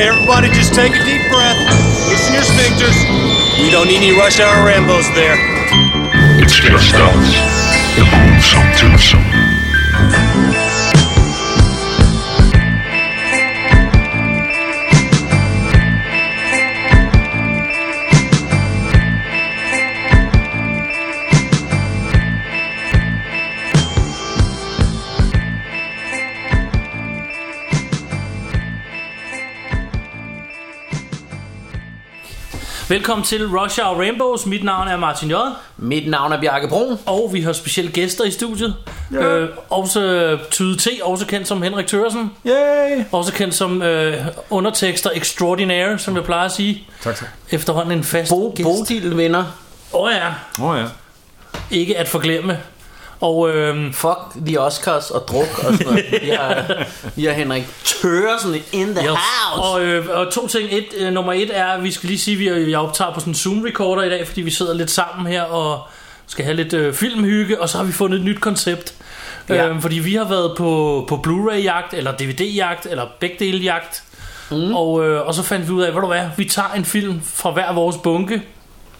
Okay, everybody, just take a deep breath. Loosen your sphincters. We don't need any rush hour Rambos there. It's just us, the. Velkommen til Rush Hour Rainbows. Mit navn er Martin J. Mit navn er Bjarke Brun. Og vi har specielle gæster i studiet. Ja. Øh, også Tyde T, også kendt som Henrik Tørsen. Yay! Også kendt som øh, undertekster extraordinaire, som jeg plejer at sige. Tak, tak. Efterhånden en fast Bo, gæst. Bodil vinder. Åh oh, ja, Åh oh, ja. ikke at forglemme. Og øh, Fuck the Oscars og druk og sådan noget. Vi har, vi har Henrik Tørsen in the yes. house. og, øh, og to ting. Et, øh, nummer et er, at vi skal lige sige, at vi jeg optager på sådan en Zoom-recorder i dag, fordi vi sidder lidt sammen her og skal have lidt øh, filmhygge. Og så har vi fundet et nyt koncept. Ja. Ja. Øh, fordi vi har været på, på Blu-ray-jagt, eller DVD-jagt, eller begge dele jagt. Mm. Og, øh, og så fandt vi ud af, hvad du hvad, vi tager en film fra hver vores bunke,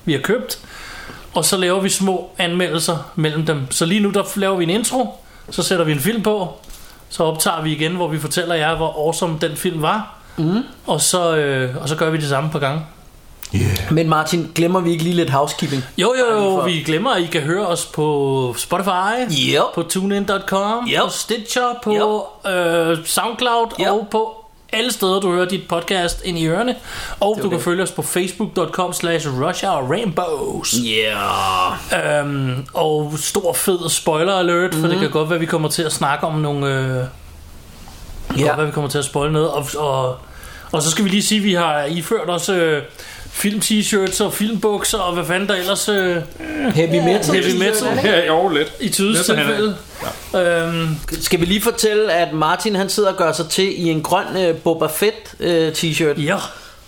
vi har købt, og så laver vi små anmeldelser mellem dem. Så lige nu der laver vi en intro, så sætter vi en film på, så optager vi igen, hvor vi fortæller jer, hvor awesome den film var. Mm. Og, så, øh, og så gør vi det samme på gang. Men Martin, glemmer vi ikke lige lidt housekeeping? Jo, jo, jo, for- vi glemmer, at I kan høre os på Spotify, Yep. på tunein.com, Yep. på Stitcher, på øh, Soundcloud Yep. og på alle steder, du hører dit podcast ind i ørerne. Og du det. kan følge os på facebook.com slash rushhourrainbows. Yeah. Øhm, og stor fed spoiler alert, for det kan godt være, at vi kommer til at snakke om nogle... Øh, Ja. være, at vi kommer til at spoile noget. Og, og, og så skal vi lige sige, at vi har iført os øh, film-t-shirts og filmbukser og hvad fanden der ellers øh, Heavy metal. heavy metal Ja, jo, lidt. i tydes tilfælde. Øhm, Skal vi lige fortælle, at Martin han sidder og gør sig til i en grøn uh, Boba Fett uh, t-shirt. ja,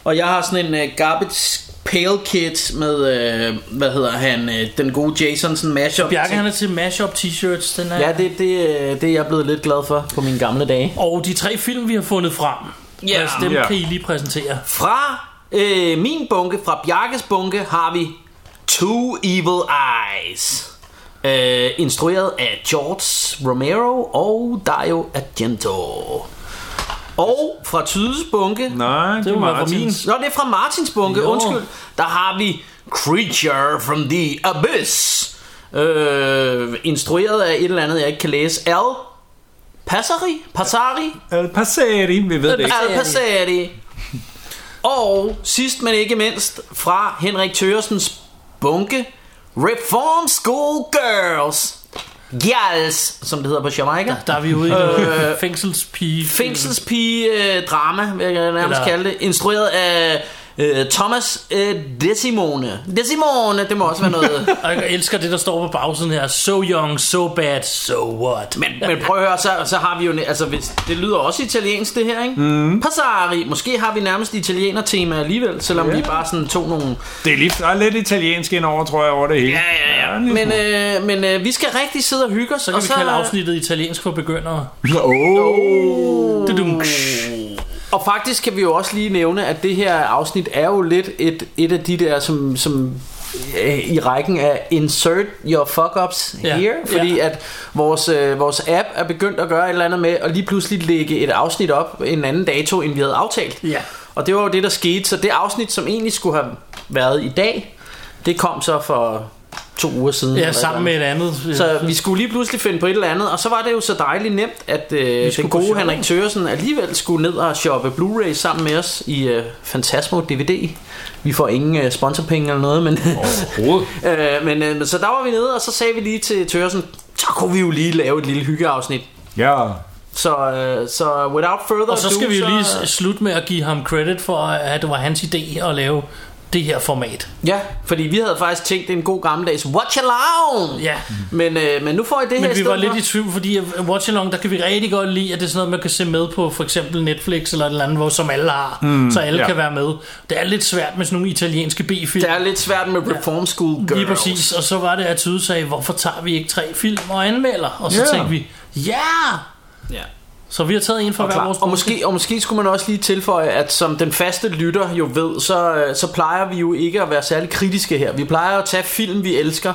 Og jeg har sådan en uh, Garbage Pale Kit med, uh, hvad hedder han, uh, den gode Jason sådan mashup. Bjarke han er til mashup t-shirts. Den er, Ja, det, det, øh, det er jeg blevet lidt glad for på mine gamle dage. Og de tre film, vi har fundet frem. Ja. altså, dem Ja. kan I lige præsentere. Fra øh, min bunke, fra Bjarkes bunke, har vi Two Evil Eyes. Øh, instrueret af George Romero og Dario Argento. Og fra Tydes bunke... Nej, det, Det er må være fra Martins. Nå, det er fra Martins bunke, Jo. undskyld. Der har vi Creature from the Abyss. Øh, instrueret af et eller andet, jeg ikke kan læse. Al Passari? Passari? El Passeri, vi ved det ikke. Al Passari. Og sidst men ikke mindst fra Henrik Tøresens bunke Reform School Girls. Girls, som det hedder på Jamaica. Der er vi ude i Øh, øh, fængselspige. Fængselspige øh, drama, vil jeg nærmest Eller- kalde det. Instrueret af øh, Thomas øh, Desimone. Desimone, det må også være noget. Og jeg elsker det, der står på bagsiden her. So young, so bad, so what? Men, men prøv at høre, så, så har vi jo... Altså, hvis, det lyder også italiensk, det her, ikke? Mm. Passari. Måske har vi nærmest italiener tema alligevel, selvom Ja. vi bare sådan tog nogle... Det er, lige, der er lidt italiensk indover, tror jeg, over det hele. Ja, ja, ja. Men, øh, men øh, vi skal rigtig sidde og hygge os. Så kan vi kalde afsnittet italiensk for begyndere. Oh. Dudum. Og faktisk kan vi jo også lige nævne, at det her afsnit er jo lidt et, et af de der, som, som øh, i rækken af insert your fuck-ups Ja, here, fordi ja. at vores, øh, vores app er begyndt at gøre et eller andet med at lige pludselig lægge et afsnit op en anden dato, end vi havde aftalt. Ja. Og det var jo det, der skete. Så det afsnit, som egentlig skulle have været i dag, det kom så for to uger siden. Ja, sammen med et et andet. andet. Så vi skulle lige pludselig finde på et eller andet, og så var det jo så dejligt nemt, at øh, den gode. Henrik Tøresen alligevel skulle ned og shoppe Blu-ray sammen med os i øh, Fantasmo DVD. Vi får ingen øh, sponsorpenge eller noget, men, Overhovedet. øh, men øh, så der var vi nede, og så sagde vi lige til Tøresen, så kunne vi jo lige lave et lille hyggeafsnit. Ja. Så, øh, så without further Og så skal ado, vi jo lige slutte med at give ham credit for, at det var hans idé at lave det her format. Ja, fordi vi havde faktisk tænkt, det en god gammeldags Watch Along. Ja, Men, øh, men nu får I det her men vi var lidt i tvivl, fordi at Watch Along, der kan vi rigtig godt lide, at det er sådan noget, man kan se med på for eksempel Netflix eller et eller andet, hvor som alle har, mm, så alle ja. kan være med. Det er lidt svært med sådan nogle italienske B-film. Det er lidt svært med Reform School Girls. Lige præcis, og så var det, at Tyde sagde, hvorfor tager vi ikke tre film og anmelder? Og så Ja. tænkte vi, ja! Ja. Så vi har taget en fra hver vores Og måske, og måske skulle man også lige tilføje, at som den faste lytter jo ved, så, øh, så plejer vi jo ikke at være særlig kritiske her. Vi plejer at tage film, vi elsker,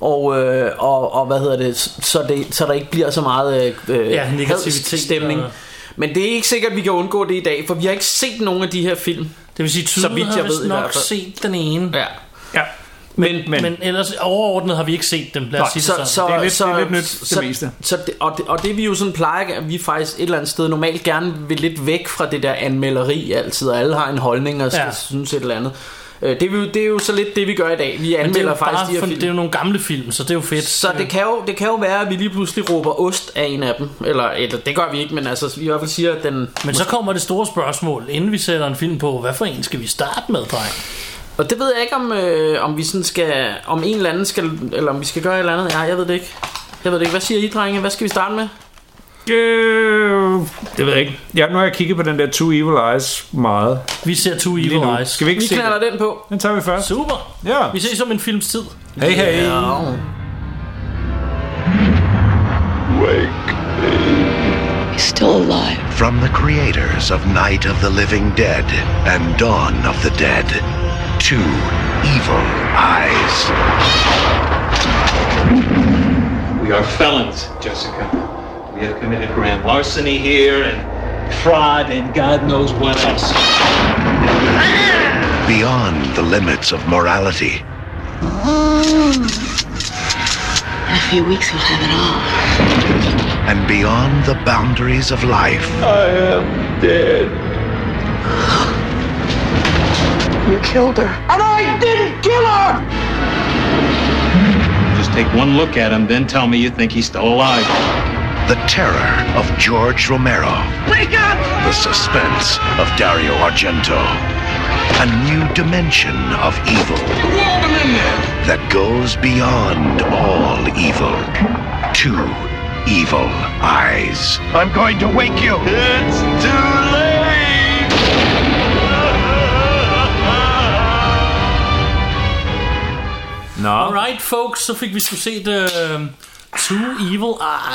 og, øh, og, og hvad hedder det, så, det, så der ikke bliver så meget øh, Ja, negativitet stemning. og- Men det er ikke sikkert, at vi kan undgå det i dag, for vi har ikke set nogen af de her film. Det vil sige, vidt har jeg vist ved nok set den ene. Ja. Ja. Men, Men- Men, men ellers overordnet har vi ikke set dem. Lad os sige så, det så, sådan. Det er lidt- så, det er lidt nyt, det så, meste. Så det, og, det, og det vi jo sådan plejer, at vi faktisk et eller andet sted normalt gerne vil lidt væk fra det der anmelderi altid, og alle har en holdning og skal Ja. synes et eller andet. Øh, Det er, jo, det er jo så lidt det vi gør i dag. Vi det er, anmelder faktisk de her film. det er jo nogle gamle film, så det er jo fedt. Så det kan, jo, det kan jo være, at vi lige pludselig råber ost af en af dem. Eller, eller det gør vi ikke, men altså, vi i hvert fald siger, at den... Men så kommer det store spørgsmål, inden vi sætter en film på, hvad for en skal vi starte med, dreng? Og det ved jeg ikke, om, øh, om vi sådan skal... Om en eller anden skal... Eller om vi skal gøre et eller andet. Ja, jeg ved det ikke. Jeg ved det ikke. Hvad siger I, drenge? Hvad skal vi starte med? Øh, det ved jeg ikke. Ja, nu har jeg kigget på den der Two Evil Eyes meget. Vi ser Two Lige Evil nu. Eyes. Skal vi ikke Vi se den? den på. Den tager vi først. Super. Ja. Vi ses om en films tid. Hey, hey. Wake He's still alive. From the creators of Night of the Living Dead and Dawn of the Dead, Two Evil Eyes. We are felons, Jessica. We have committed grand larceny here and fraud and God knows what else. Beyond the limits of morality, In a few weeks, we'll have it all. and beyond the boundaries of life, I am dead. You killed her. And I didn't kill her! Just take one look at him, then tell me you think he's still alive. the terror of George Romero, Wake up! the suspense of Dario Argento, a new dimension of evil that goes beyond all evil. Two evil eyes. I'm going to wake you. It's too Nå. Alright, folks, så fik vi sgu set uh, Two Evil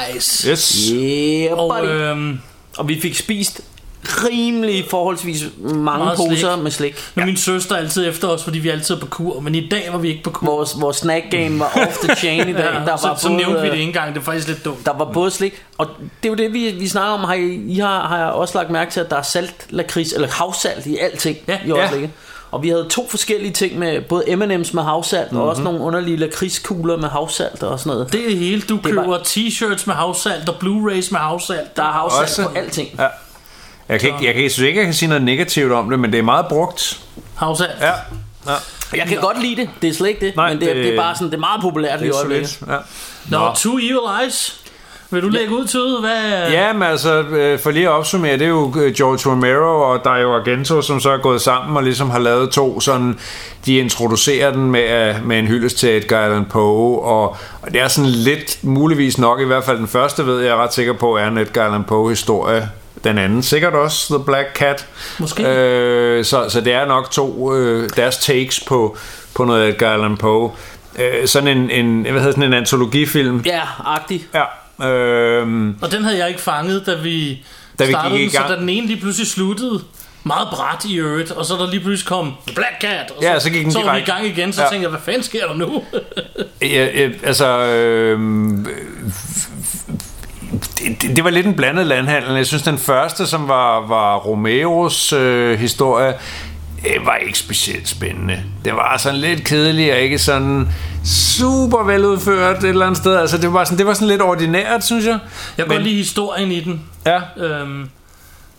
Eyes. Yes. Yeah, Og buddy. øhm, Og vi fik spist rimelig forholdsvis mange Meget poser slik. med slik. nu er min søster altid efter os, fordi vi er altid på kur, men i dag var vi ikke på kur. Vores, vores snack game var off the chain i dag. Ja, der så, var så både, nævnte vi det ikke engang, det er faktisk lidt dumt. Der var både slik, og det er jo det, vi, vi snakker om. Har I, I har, har jeg også lagt mærke til, at der er salt, lakrids, eller havsalt i alting Ja. i øjeblikket. Og vi havde to forskellige ting med både M&M's med havsalt, mm-hmm. og også nogle underlige lakridskugler med havsalt og sådan noget. Det er det hele. Du var- køber t-shirts med havsalt og Blu-rays med havsalt. Der er havsalt Også- på alting. Ja. Jeg, kan ikke, jeg, kan, jeg synes ikke, jeg kan sige noget negativt om det, men det er meget brugt. Havsalt. Ja. ja. Jeg kan godt lide det, det er slet ikke det, Nej, men det, det, det- det er bare sådan, det er meget populært i Det er øjeblikket. solidt. Ja. Nå, Two Evil Eyes. Vil du lægge ud til? Hvad? Ja, men altså, øh, for lige at opsummere, det er jo øh, George Romero og Dario Argento, som så er gået sammen og ligesom har lavet to sådan, de introducerer den med, øh, med en hyldest til Edgar Allan Poe, og, og det er sådan lidt, muligvis nok, i hvert fald den første ved jeg er ret sikker på, er en Edgar Allan Poe historie. Den anden sikkert også The Black Cat. Måske. Øh, så, så det er nok to øh, deres takes på, på noget Edgar Allan Poe. Øh, sådan en, en, hvad hedder sådan en antologifilm. Ja, agtig. Ja. Øh, Og den havde jeg ikke fanget, da vi, Da vi startede den, så da den ene lige pludselig sluttede meget bræt i øvrigt, og så der lige pludselig kom Black Cat, og Ja, så gik den så var vi i gang igen, så Ja. tænkte jeg, hvad fanden sker der nu? Ja, ja, altså, øh, det, det- det var lidt en blandet landhandel. Jeg synes, den første, som var, var Romeros øh, historie, øh, var ikke specielt spændende. Det var sådan lidt kedeligt og ikke sådan super veludført et eller andet sted. Altså, det var sådan, det var sådan lidt ordinært, synes jeg. Jeg kan godt lide historien i den. Ja, Øhm,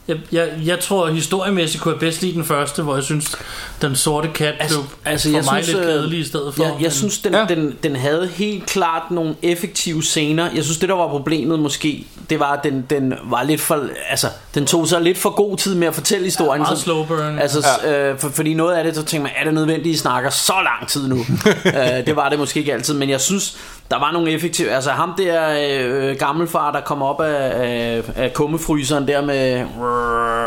jeg, jeg, jeg tror, historiemæssigt kunne jeg bedst lide den første, hvor jeg synes, den sorte kat blev altså, for jeg mig synes, lidt øh, kedelig i stedet for. Jeg, jeg men- synes, den, Ja. ja. den, den havde helt klart nogle effektive scener. Jeg synes, det der var problemet måske, det var, at den, den var lidt for... Altså, den tog sig lidt for god tid med at fortælle historien. meget Så- slow burn. Altså, ja. øh, for, fordi noget af det, så tænker man, er det nødvendigt, I snakker så lang tid nu? øh, det var det måske ikke altid, men jeg synes, der var nogle effektive... Altså ham der øh, gammelfar, der kom op af, af, af kummefryseren der med...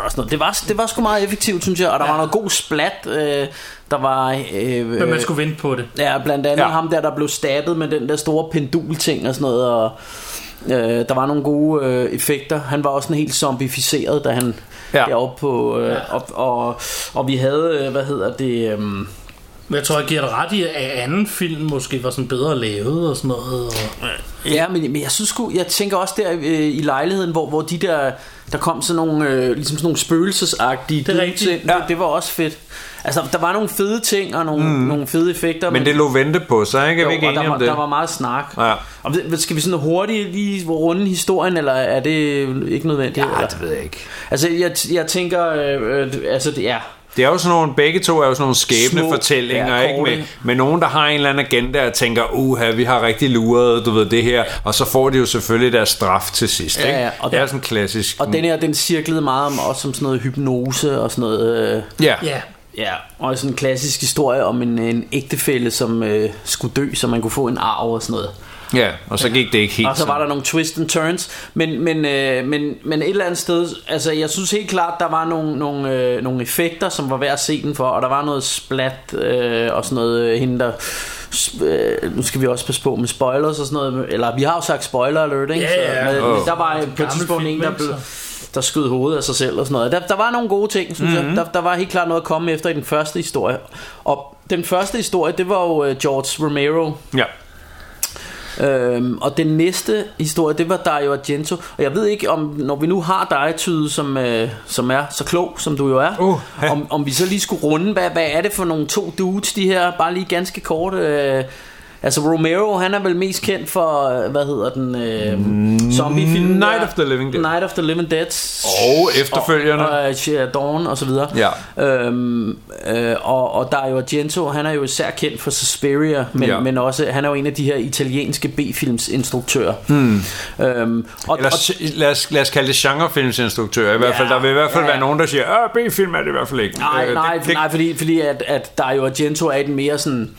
Og sådan noget. Det, var, det var sgu meget effektivt, synes jeg, og der ja. var noget god splat. Øh, der var... Øh, men man skulle vente på det. Ja, blandt andet Ja. ja. ham der, der blev stabbet med den der store pendulting og sådan noget. Og, Øh, der var nogle gode øh, effekter. Han var også sådan helt zombificeret, da han Ja. ja. deroppe på... Øh, og, og, og vi havde, øh, hvad hedder det... Øh, Men jeg tror, jeg giver dig ret i, at anden film måske var sådan bedre lavet og sådan noget. Og... Ja, men, men jeg synes sgu, jeg tænker også der øh, i lejligheden, hvor, hvor de der, der kom sådan nogle, øh, ligesom sådan nogle spøgelsesagtige Det er ind. Det, det var også fedt. Altså, der var nogle fede ting og nogle, mm. nogle fede effekter. Men det lå vente på sig, ikke? Er vi ikke og der, var, om det? der var meget snak. Ja. Og skal vi sådan hurtigt lige runde historien, eller er det ikke nødvendigt? Ja, eller? det ved jeg ikke. Altså, jeg, jeg tænker, øh, øh, altså, det, ja, Det er jo sådan nogle, begge to er jo sådan nogle skæbnefortællinger, Små, ja, ikke? Med, med nogen, der har en eller anden agenda og tænker, uha, vi har rigtig luret, du ved det her, og så får de jo selvfølgelig deres straf til sidst, Ja, ikke? ja, og det er der- sådan klassisk. og den her, den cirklede meget om, også som sådan noget hypnose og sådan noget... Øh, Ja, Ja, Ja, og sådan en klassisk historie om en, en ægtefælle, som øh, skulle dø, så man kunne få en arv og sådan noget. Ja, og så gik det ikke helt Og så var der nogle twists and turns, men, men, øh, men, men et eller andet sted, altså jeg synes helt klart, der var nogle, nogle, øh, nogle effekter, som var værd at se den for, og der var noget splat øh, og sådan noget, øh, hende der, øh, nu skal vi også passe på med spoilers og sådan noget, eller vi har jo sagt spoiler alert, ikke? Ja, ja. Så, men, men der var på et tidspunkt en, der blev, der skød hovedet af sig selv og sådan noget. Der, der var nogle gode ting, synes mm-hmm. jeg. Der, der var helt klart noget at komme efter i den første historie. Og den første historie, det var jo øh, George Romero, Ja. Øhm, og den næste historie, det var Dario Argento. Og jeg ved ikke, om når vi nu har dig, Tyde, som, øh, som er så klog, som du jo er, Uh, ja. om, om vi så lige skulle runde, hvad, hvad er det for nogle to dudes, de her, bare lige ganske kort. Øh, altså Romero, han er vel mest kendt for, øh, hvad hedder den, øh, zombie-film? Night of the Living Dead. Night of the Living Dead. Og efterfølgerne. Og, og uh, Dawn og så videre. Ja. Øhm, øh, og, og Dario Argento, han er jo især kendt for Suspiria, men, Ja. men også, han er jo en af de her italienske B-films instruktører. Hmm. Øhm, og, Eller og, lad os, lad os kalde det genrefilmsinstruktør. I hvert fald, Ja, der vil i hvert fald ja. være nogen, der siger, B-film er det i hvert fald ikke. nej, Øh, nej, det, det, nej, fordi, fordi at, at Dario Argento er den mere sådan...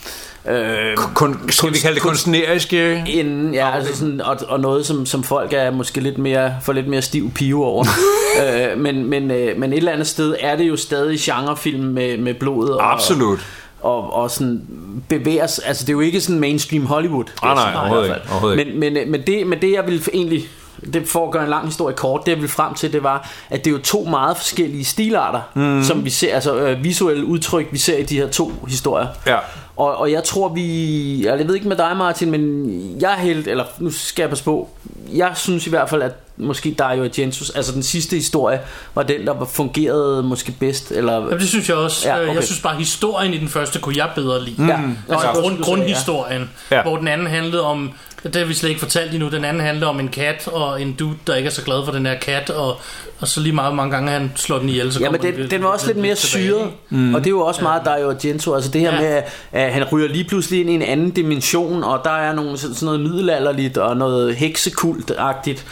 Øh, kun, skal vi kalde det kunstneriske? inden, ja, altså sådan, og, og noget som, som folk er måske lidt mere for lidt mere stiv pive over. øh, men, men, øh, men et eller andet sted er det jo stadig genrefilm med, med blodet og, Absolut. og, og sådan bevæger sig, altså det er jo ikke sådan mainstream Hollywood. Ah, nej, i overhovedet ikke, overhovedet ikke. Men, men, øh, men, det, men det jeg ville egentlig det for at gøre en lang historie kort, det jeg ville frem til, det var, at det er jo to meget forskellige stilarter, mm. som vi ser, altså øh, visuelle udtryk, vi ser i de her to historier. Ja. Og, og jeg tror vi Jeg ved ikke med dig Martin Men jeg er helt Eller nu skal jeg passe på Jeg synes i hvert fald at Måske Dario Argentos Altså den sidste historie Var den der fungerede måske bedst Eller Jamen, det synes jeg også. Ja, Ja, okay. Jeg synes bare, historien i den første kunne jeg bedre lide. Ja, Altså ja. grund, grundhistorien, ja. hvor den anden handlede om, det har vi slet ikke fortalt endnu, den anden handlede om en kat og en dude, der ikke er så glad for den her kat, og, og så lige meget mange gange han slår den ihjel, så Ja, men den, den var også lidt mere syret mm. Og det er jo også meget Dario Argento. Altså det her Ja. med at, at han ryger lige pludselig ind i en anden dimension Og der er nogle, sådan sådan noget middelalderligt Og noget heksekult-agtigt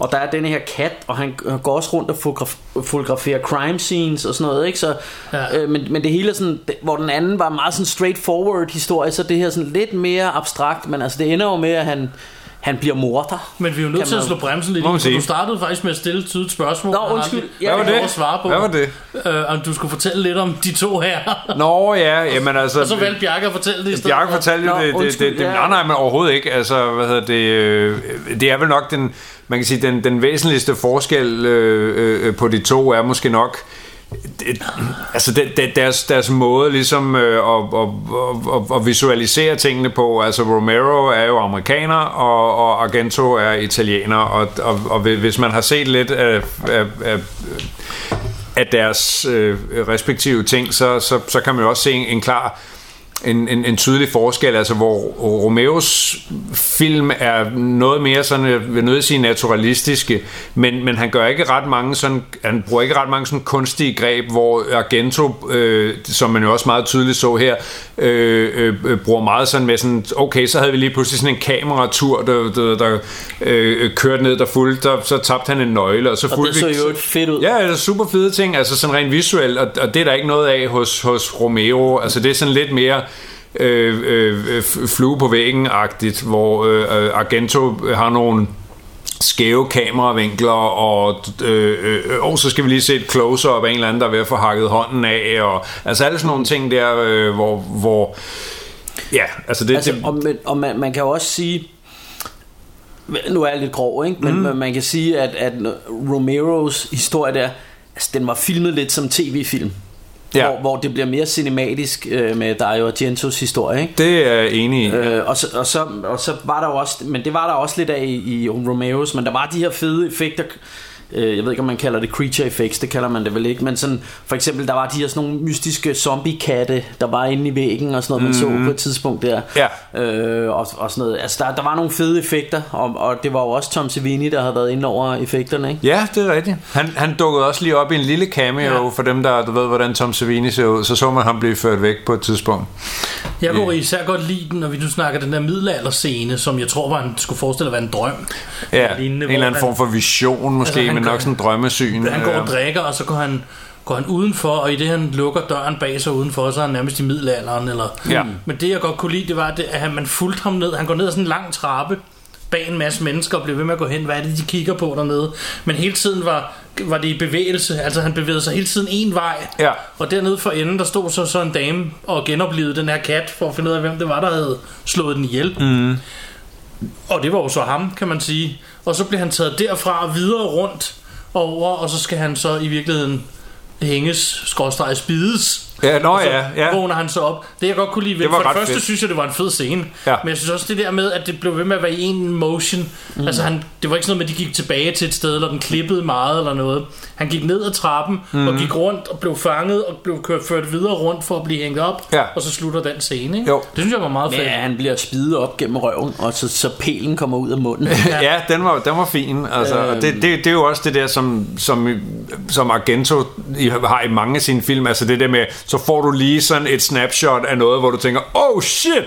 og der er denne her kat, og han går også rundt og fotograf- fotograferer crime scenes og sådan noget, ikke? Så, ja. Øh, men, men det hele er sådan, hvor den anden var meget sådan straightforward historie, så det her sådan lidt mere abstrakt, men altså det ender jo med, at han, han bliver morder. Men vi er jo nødt til at slå bremsen lidt i, du startede faktisk med at stille et tydeligt spørgsmål. Nå, undskyld. aldrig- Ja, Hvad var det? at svare på. Hvad var det? Øh, om du skulle fortælle lidt om de to her. Nå ja, jamen altså... og så valgte Bjarke at fortælle det i stedet Bjarke for. fortalte jo Nå, det, det, det, undskyld, det, ja. nej, nej, men overhovedet ikke. Altså, hvad hedder det, øh, det er vel nok den, man kan sige, den, den væsentligste forskel øh, øh, på de to er måske nok, det, altså det, det, deres, deres måde ligesom øh, at, at, at, at visualisere tingene på, altså Romero er jo amerikaner, og, og Argento er italiener, og, og, og hvis man har set lidt af, af, af af deres øh, respektive ting, så, så, så kan man jo også se en, en klar en, en, en tydelig forskel, altså hvor Romeos film er noget mere sådan, jeg vil nødt sige naturalistiske, men, men han gør ikke ret mange sådan, han bruger ikke ret mange sådan kunstige greb, hvor Argento, øh, som man jo også meget tydeligt så her, øh, øh, bruger meget sådan med sådan, okay, så havde vi lige pludselig sådan en kameratur, der, der, der øh, kørte ned, der fulgte, der, så tabte han en nøgle, og så Og fulgte det så jo fedt ud. Ja, det er super fede ting, altså sådan rent visuelt, og, og det er der ikke noget af hos, hos Romero. Altså det er sådan lidt mere øh, øh, f- flue på væggen-agtigt, hvor øh, øh, Argento har nogle skæve kameravinkler, og, øh, øh, og så skal vi lige se et close-up af en eller anden, der er ved at få hakket hånden af, og altså alle sådan nogle ting der, øh, hvor, hvor ja, altså det, Altså, det og, men, og man, man kan jo også sige Nu er jeg lidt grov, ikke? Men mm. man kan sige, at, at Romeros historie der, altså, den var filmet lidt som tv-film. Ja. Hvor, hvor det bliver mere cinematisk øh, med Dario Argentos historie, ikke? Det er jeg enig i. Øh, og, så, og, så, og så var der jo også Men det var der også lidt af i, i Romeros Men der var de her fede effekter øh, Jeg ved ikke om man kalder det creature effects Det kalder man det vel ikke Men sådan, for eksempel der var de her sådan nogle mystiske zombie-katte Der var inde i væggen og sådan noget Man så på et tidspunkt der Ja. øh, og, og sådan noget Altså der, der var nogle fede effekter og, og det var jo også Tom Savini Der havde været inde over effekterne ikke? Ja, det er rigtigt. Han, han dukkede også lige op i en lille cameo ja. For dem, der du ved, hvordan Tom Savini ser ud. Så så man ham blive ført væk på et tidspunkt. Jeg kunne især godt lide den, når vi nu snakker den der middelalderscene, som jeg tror var en, skulle forestille at være en drøm. Ja, Lignende, en eller anden form for vision måske, Altså, han men nok sådan drømmesyn. Han går og drikker, og så går han, går han udenfor, og i det han lukker døren bag sig udenfor, så er han nærmest i middelalderen. Eller, Ja. Men det jeg godt kunne lide, det var, det, at han- man fulgte ham ned. Han går ned ad sådan en lang trappe bag en masse mennesker og bliver ved med at gå hen. Hvad er det, de kigger på dernede? Men hele tiden var, var det i bevægelse. Altså han bevægede sig hele tiden en vej. Ja. Og dernede for enden, der stod så, så en dame og genoplevede den her kat, for at finde ud af, hvem det var, der havde slået den ihjel. Mm. Og det var jo så ham, kan man sige. Og så bliver han taget derfra og videre rundt over, og så skal han så i virkeligheden hænges, skråstrej spides. Ja, nå Og så ja, ja. vågner han så op. Det jeg godt kunne lide ved Det var For det første fedt. synes jeg, det var en fed scene. Ja. Men jeg synes også det der med, at det blev ved med at være i en motion. Mm. Altså han, det var ikke sådan noget med, at de gik tilbage til et sted, eller den klippede meget eller noget. Han gik ned ad trappen mm. og gik rundt og blev fanget og blev kørt ført videre rundt for at blive hængt op. Ja. Og så slutter den scene. Ikke? Jo. Det synes jeg var meget fedt. Ja, han bliver spidet op gennem røven Og så, så pelen kommer ud af munden Ja, den var, den var fin. Altså, øhm. og det, det, det er jo også det der, som, som, som Argento i- har i mange af sine film. Altså det der med, så får du lige sådan et snapshot af noget, hvor du tænker, oh shit!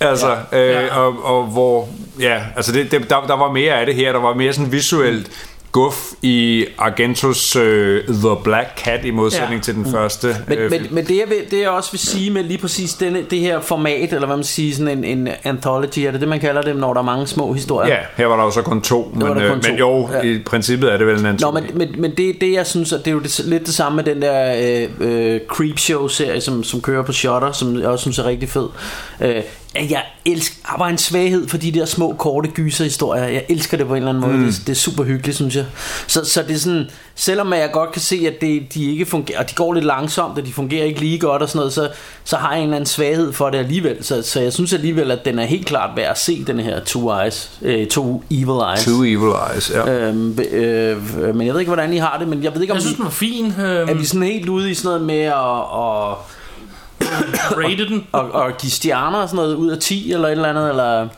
Altså, ja. Øh, Ja. og, og hvor, ja, altså det, det, der, der var mere af det her. Der var mere sådan visuelt guf i Argentos øh, The Black Cat i modsætning Ja. til den første Men, øh, men, men det, jeg vil, det jeg også vil sige med lige præcis denne, det her format, eller hvad man siger, sådan en, en anthology, er det det, man kalder det, når der er mange små historier? Ja, her var der jo så kun to, men, var der kun øh, men to. jo, Ja. i princippet er det vel en Nå, antologi. men, men, men det, det jeg synes, at det er jo det, lidt det samme med den der øh, øh, Creepshow-serie, som, som kører på Shutter, som jeg også synes er rigtig fed. Øh, at jeg elsker, har bare en svaghed for de der små, korte gyserhistorier. Jeg elsker det på en eller anden måde. Mm. Det, det er super hyggeligt, synes jeg. Så, så det er sådan, selvom jeg godt kan se, at det, de ikke fungerer, og de går lidt langsomt, og de fungerer ikke lige godt og sådan noget, så, så har jeg en eller anden svaghed for det alligevel. Så, så jeg synes alligevel, at den er helt klart værd at se, den her Two Eyes, øh, Two Evil Eyes. Two Evil Eyes, ja. Øhm, øh, øh, men jeg ved ikke, hvordan I har det, men jeg ved ikke, om Jeg synes, I, den var fin. Øhm, er vi sådan helt ude i sådan noget med at, at, rated den. at, at give stjerner og sådan noget ud af 10 eller et eller andet, eller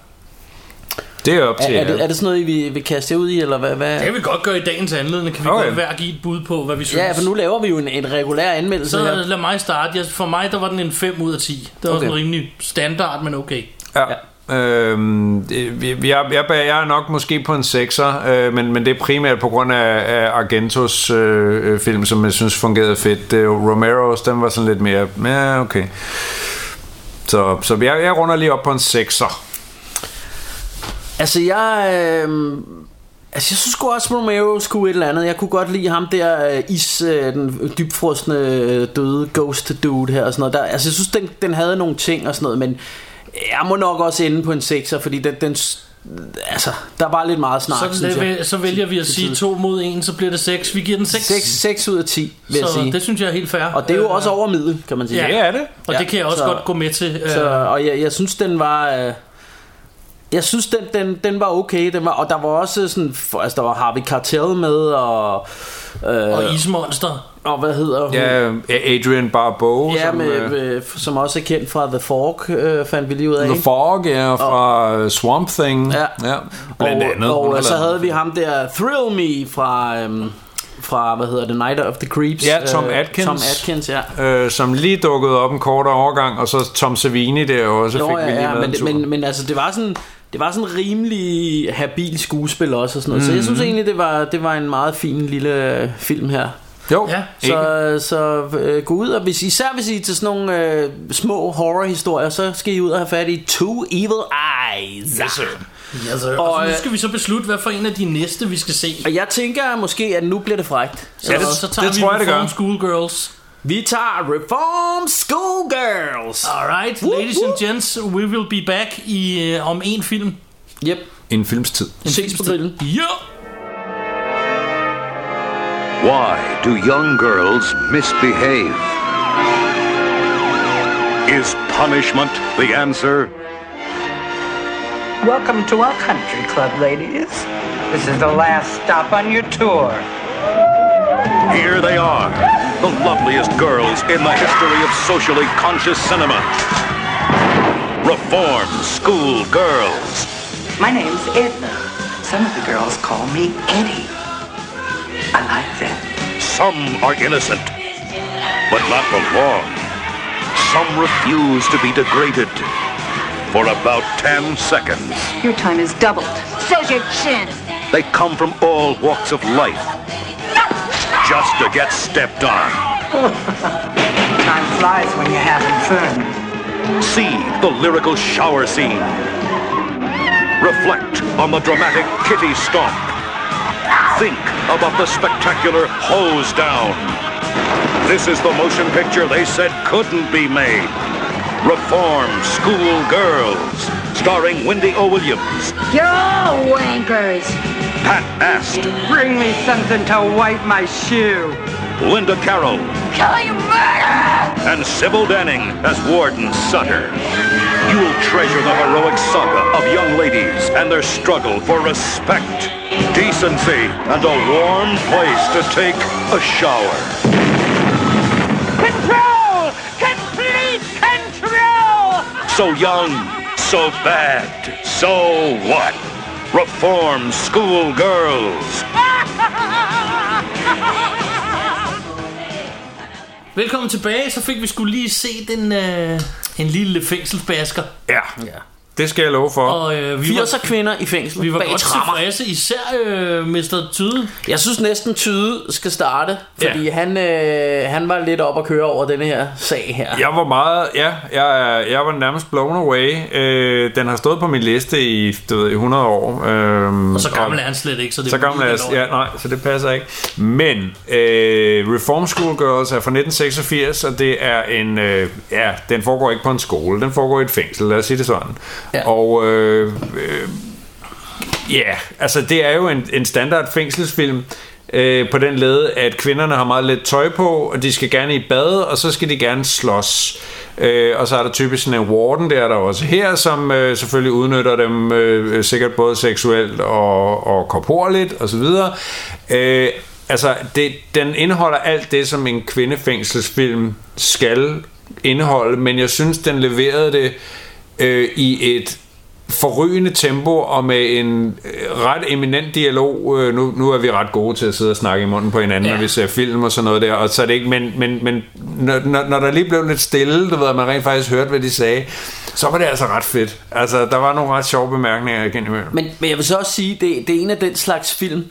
Det er op er, til er, det, er det sådan noget, I vil, kaste ud i, eller hvad? hvad? Det kan vi godt gøre i dagens anledning. Kan vi Okay. godt hver give et bud på, hvad vi synes. Ja, for nu laver vi jo en, en regulær anmeldelse Så her. lad mig starte. For mig der var den en 5 ud af 10. Det var Okay. sådan rimelig standard, men okay. Ja. Øhm, jeg, jeg, jeg er nok måske på en 6'er, øh, men, men det er primært på grund af, af Argentos øh, øh film, som jeg synes fungerede fedt. Det er Romero's, den var sådan lidt mere, ja okay. Så, så jeg, jeg runder lige op på en 6'er. Altså, jeg... Øh, altså, jeg synes også, Romero skulle et eller andet. Jeg kunne godt lide ham der, øh, is, øh, den dybfrostende øh, døde ghost dude her og sådan noget. Der, altså, jeg synes, den, den havde nogle ting og sådan noget, men jeg må nok også ende på en 6'er, fordi den, den altså, der var lidt meget snak, Så, synes jeg. så vælger vi at sige 2 mod 1, så bliver det 6. Vi giver den 6. 6, 6 ud af 10, vil jeg så sige. det synes jeg er helt fair. Og det er jo Øh, også over middel, kan man sige. Ja. Det er det. Og Ja, det kan jeg også så- godt gå med til. Øh, Så, og jeg, jeg synes den var øh, Jeg synes den, den, den var okay den var, Og der var også sådan for- Altså der var Harvey Cartel med Og øh, og Ismonster. og hvad hedder hun Ja, Adrian Barbeau, Ja, som, med, øh, med, som også er kendt fra The Fork øh, Fandt vi lige ud af The? Fog, ja, fra og, Swamp Thing. Ja. ja blandt og, andet. Og, og så havde vi ham der Thrill Me fra øhm, Fra hvad hedder det Night of the Creeps Ja, Tom øh, Atkins. Tom Atkins, ja øh, som lige dukkede op en kortere overgang, og så Tom Savini der også Nå, fik ja, vi lige ja, med men, men, men altså det var sådan det var sådan rimelig habil skuespil også og sådan noget. Mm. Så jeg synes egentlig det var det var en meget fin lille øh, film her. jo, Ja, ikke? Så, så øh, gå ud og hvis, især hvis I er til sådan nogle øh, små horror-historier, så skal I ud og have fat i Two Evil Eyes. Yes, sir. Altså, Og, og, og nu øh, skal vi så beslutte, hvad for en af de næste, vi skal se. Og jeg tænker måske, at nu bliver det frægt. Så, Ja, det- så tager det vi tror jeg, det gør. Schoolgirls. Vi tager Reform Schoolgirls. Alright, ladies and gents, we will be back i, uh, om en film. Yep. En films tid. Ses på grillen. Ja! Why do young girls misbehave? Is punishment the answer? Welcome to our country club, ladies. This is the last stop on your tour. Here they are, the loveliest girls in the history of socially conscious cinema. Reform school girls. My name's Edna. Some of the girls call me Eddie. I like that. Some are innocent, but not for long. Some refuse to be degraded for about 10 seconds. Your time is doubled. So's your chin. They come from all walks of life just to get stepped on. Time flies when you're having fun. See the lyrical shower scene. Reflect on the dramatic kitty stomp. Think about the spectacular hose down. This is the motion picture they said couldn't be made. Reform School Girls, starring Wendy O. Williams, You're all wankers. Pat Ast, Bring me something to wipe my shoe. Linda Carroll, Call you murder! and Sybil Danning as Warden Sutter. You will treasure the heroic saga of young ladies and their struggle for respect, decency, and a warm place to take a shower. Control! Complete control! So young, so bad, so what? Reform school girls. Velkommen tilbage, så fik vi skulle lige se den, øh, en lille fængselsbasker. Ja, det skal jeg love for. Og øh, vi, 80 var, kvinder i fængsel vi var bag godt tremmer. tilfredse, især øh, Mr. Tyde. Jeg synes næsten Tyde skal starte, fordi Ja. han, øh, han var lidt op at køre over den her sag her. Jeg var meget, ja, jeg, jeg var nærmest blown away. Øh, den har stået på min liste i, du ved, i 100 år. Øh, Og så gammel er han slet ikke, så det Så gammel er ja, nej, så det passer ikke. Men øh, Reform School Girls er fra 1986, og det er en, øh, ja, den foregår ikke på en skole, den foregår i et fængsel, lad os sige det sådan. Ja. Og øh, øh, ja, altså det er jo en, en standard fængselsfilm, øh, på den led, at kvinderne har meget lidt tøj på, og de skal gerne i bad, og så skal de gerne slås. Øh, og så er der typisk sådan en warden, det er der også her, som øh, selvfølgelig udnytter dem øh, sikkert både seksuelt og, og korporligt osv. Øh, altså, det, den indeholder alt det, som en kvindefængselsfilm skal indeholde, men jeg synes, den leverede det øh, i et forrygende tempo og med en øh, ret eminent dialog. Øh, nu, nu er vi ret gode til at sidde og snakke i munden på hinanden, ja. når vi ser film og sådan noget der, og så er det ikke, men, men, men når, når, når der lige blev lidt stille, du ved, at man rent faktisk hørte, hvad de sagde, så var det altså ret fedt. Altså, der var nogle ret sjove bemærkninger igen imellem. Men, men jeg vil så også sige, det, det er en af den slags film,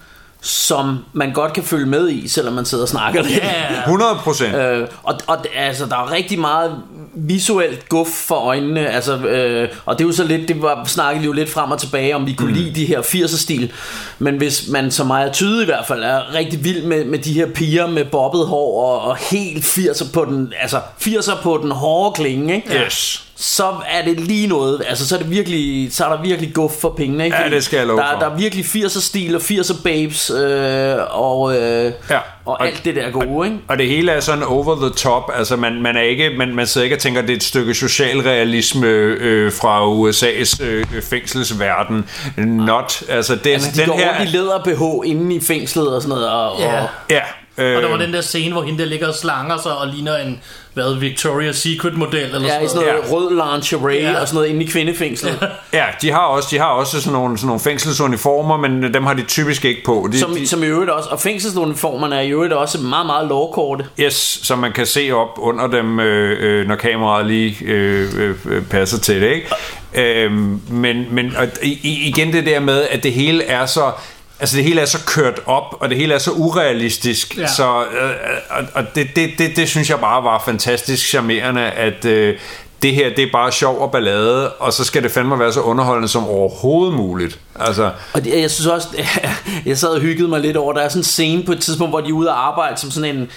som man godt kan følge med i, selvom man sidder og snakker lidt. Ja, 100 procent. Øh, og, og altså, der er rigtig meget visuelt guf for øjnene, altså, øh, og det er jo så lidt, det var, snakkede vi jo lidt frem og tilbage, om vi kunne mm. lide de her 80'er stil, men hvis man som mig er tyde i hvert fald, er rigtig vild med, med de her piger med bobbet hår, og, og helt 80'er på den, altså 80'er på den hårde klinge, ikke? Yes. Så er det lige noget Altså så er det virkelig Så er der virkelig guf for pengene ikke? Ja, det skal jeg love der, for. der er virkelig 80'er stil og 80'er babes øh, Og, øh, Ja. og alt det der gode ikke? Og det hele er sådan over the top. Altså man, man er ikke man, man sidder ikke og tænker det er et stykke socialrealisme øh, fra USA's øh, fængselsverden. Not. Altså den, Altså de den går her rundt i læder BH inde i fængslet og sådan noget og, Ja. og, Ja. Øh, Og der var den der scene, hvor hende der ligger og slanger sig og ligner en hvad, Victoria's Secret model eller Ja, sådan sådan noget. noget Ja. rød lingerie Ja. og sådan noget inde i kvindefængslet Ja, de har også, de har også sådan, nogle, sådan nogle fængselsuniformer, men dem har de typisk ikke på. De, som, de, som i øvrigt også Og fængselsuniformerne er i øvrigt også meget, meget lovkorte yes, som man kan se op under dem, øh, øh, når kameraet lige øh, øh, øh, passer til det. Ikke? Øhm, men men og, igen det der med, at det hele er så... Altså det hele er så kørt op, og det hele er så urealistisk, ja. Så, øh, og, og det, det, det, det synes jeg bare var fantastisk charmerende, at øh, det her, det er bare sjov og ballade, og så skal det fandme være så underholdende som overhovedet muligt. Altså, Og det, jeg synes også Jeg sad og hyggede mig lidt over Der er sådan en scene på et tidspunkt Hvor de er ude at arbejde som sådan en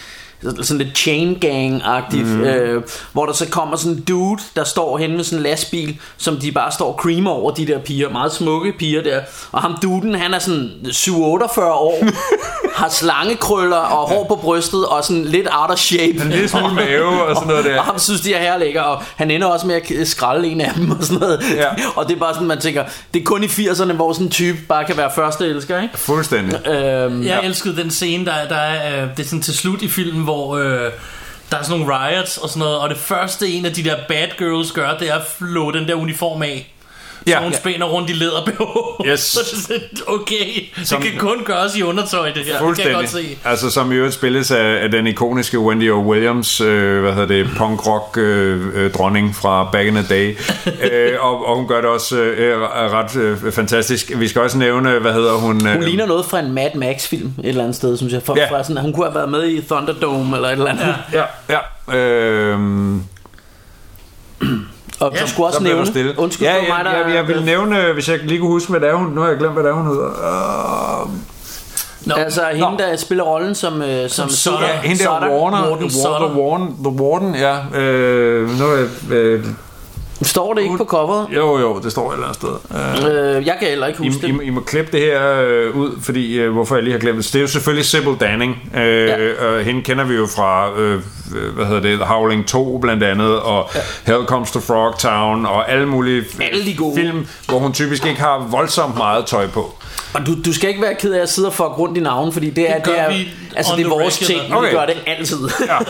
sådan lidt chain gang-agtigt, mm. øh, hvor der så kommer sådan en dude, der står hen med sådan en lastbil, som de bare står og creamer over de der piger, meget smukke piger der. Og ham duden, han er sådan 7-48 år, har slangekrøller og hår på brystet, og sådan lidt out of shape. En lille smule mave og sådan noget der. Og ham synes, de er her lækker, og han ender også med at skralde en af dem og sådan noget. Ja. Og det er bare sådan, man tænker, det er kun i 80'erne, hvor sådan en type bare kan være første elsker, ikke? Fuldstændig. Øhm, Jeg elskede den scene, der, der er, øh, det er sådan til slut i filmen, hvor øh, der er sådan nogle riots og sådan noget, og det første en af de der bad girls gør, det er at flå den der uniform af. Så Ja. hun Ja. spænder rundt i læder Yes. Så det er sådan, okay, Som- det kan kun gøres i undertøj, det her. Det kan jeg godt se. Altså som i øvrigt spilles af, af den ikoniske Wendy O. Williams, øh, hvad hedder det, punk rock øh, øh, dronning fra back in the day. øh, og, og hun gør det også øh, er ret øh, fantastisk. Vi skal også nævne, hvad hedder hun? Hun ligner noget fra en Mad Max film et eller andet sted, synes jeg. For, ja. fra sådan, hun kunne have været med i Thunderdome eller et eller andet. Ja. Ja, ja. Øh, Og Ja, så skulle også nævne... stille. Undskyld, ja, jeg, mig, der... jeg, jeg vil nævne, hvis jeg lige kunne huske, hvad det er, hun... Nu har jeg glemt, hvad det er, hun hedder. Uh, Nå, Altså hende, der spiller rollen som... øh, som Sutter. Sutter. ja, hende der Sutter. Warner. Warden the, Warden, the Warden, ja. Øh, nu er jeg... Øh, Står det ikke på coveret? jo, jo, det står et eller andet sted. Øh, Øh, jeg kan heller ikke I, huske I, det. I må klippe det her øh, ud, fordi øh, hvorfor jeg lige har glemt det. Det er jo selvfølgelig Sybil Danning. Øh, ja. og hende kender vi jo fra, øh, hvad hedder det, Howling 2 blandt andet, og ja. Hell Comes to Frogtown, og alle mulige Alle de gode. film, hvor hun typisk ikke har voldsomt meget tøj på. Og du, du skal ikke være ked af at sidde og få rundt i navn, fordi det er, Det det er, altså det er the vores ting. Okay. Vi gør det altid. Ja.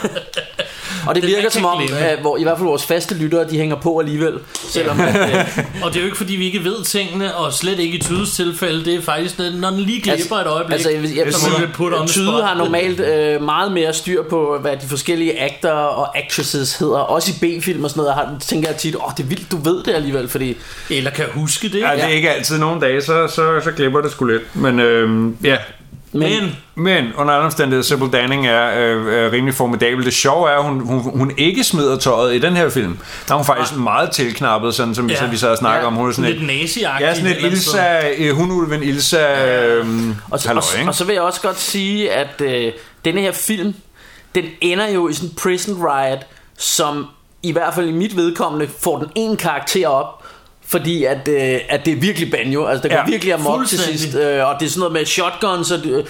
og det Det virker man som om, at, hvor, i hvert fald vores faste lyttere, de hænger på alligevel. Selvom at, øh, Og det er jo ikke fordi vi ikke ved tingene Og slet ikke i Tydes tilfælde Det er faktisk når den lige glipper et øjeblik Altså, jeg, jeg, så må vi put on the Tyde spot. har normalt øh, meget mere styr på, hvad de forskellige actor og actresses hedder. Også i B-film og sådan noget. Har, tænker jeg tit, åh, oh, det er vildt, du ved det alligevel, fordi... Eller kan huske det Ja, det er ikke altid nogle dage, så, så, så glipper det sgu lidt. Men øh, ja, Men Men under andre omstændigheder, Sybil Danning er, øh, er rimelig formidabel. Det sjove er, at hun, hun, hun ikke smider tøjet i den her film. Der er hun faktisk meget tilknappet, sådan som Ja. ja. vi sad og snakkede Ja. om. Hun er sådan lidt nazi Ja, sådan et Ilsa, øh, hunulven Ilsa, øh, Og så, halløj, og, så- ikke? og så vil jeg også godt sige, at øh, denne her film, den ender jo i sådan en prison riot, som i hvert fald i mit vedkommende får den en karakter op, fordi at, øh, at det er virkelig banjo. Altså, der går Ja, virkelig amok til sidst. Øh, og det er sådan noget med shotguns, og øh,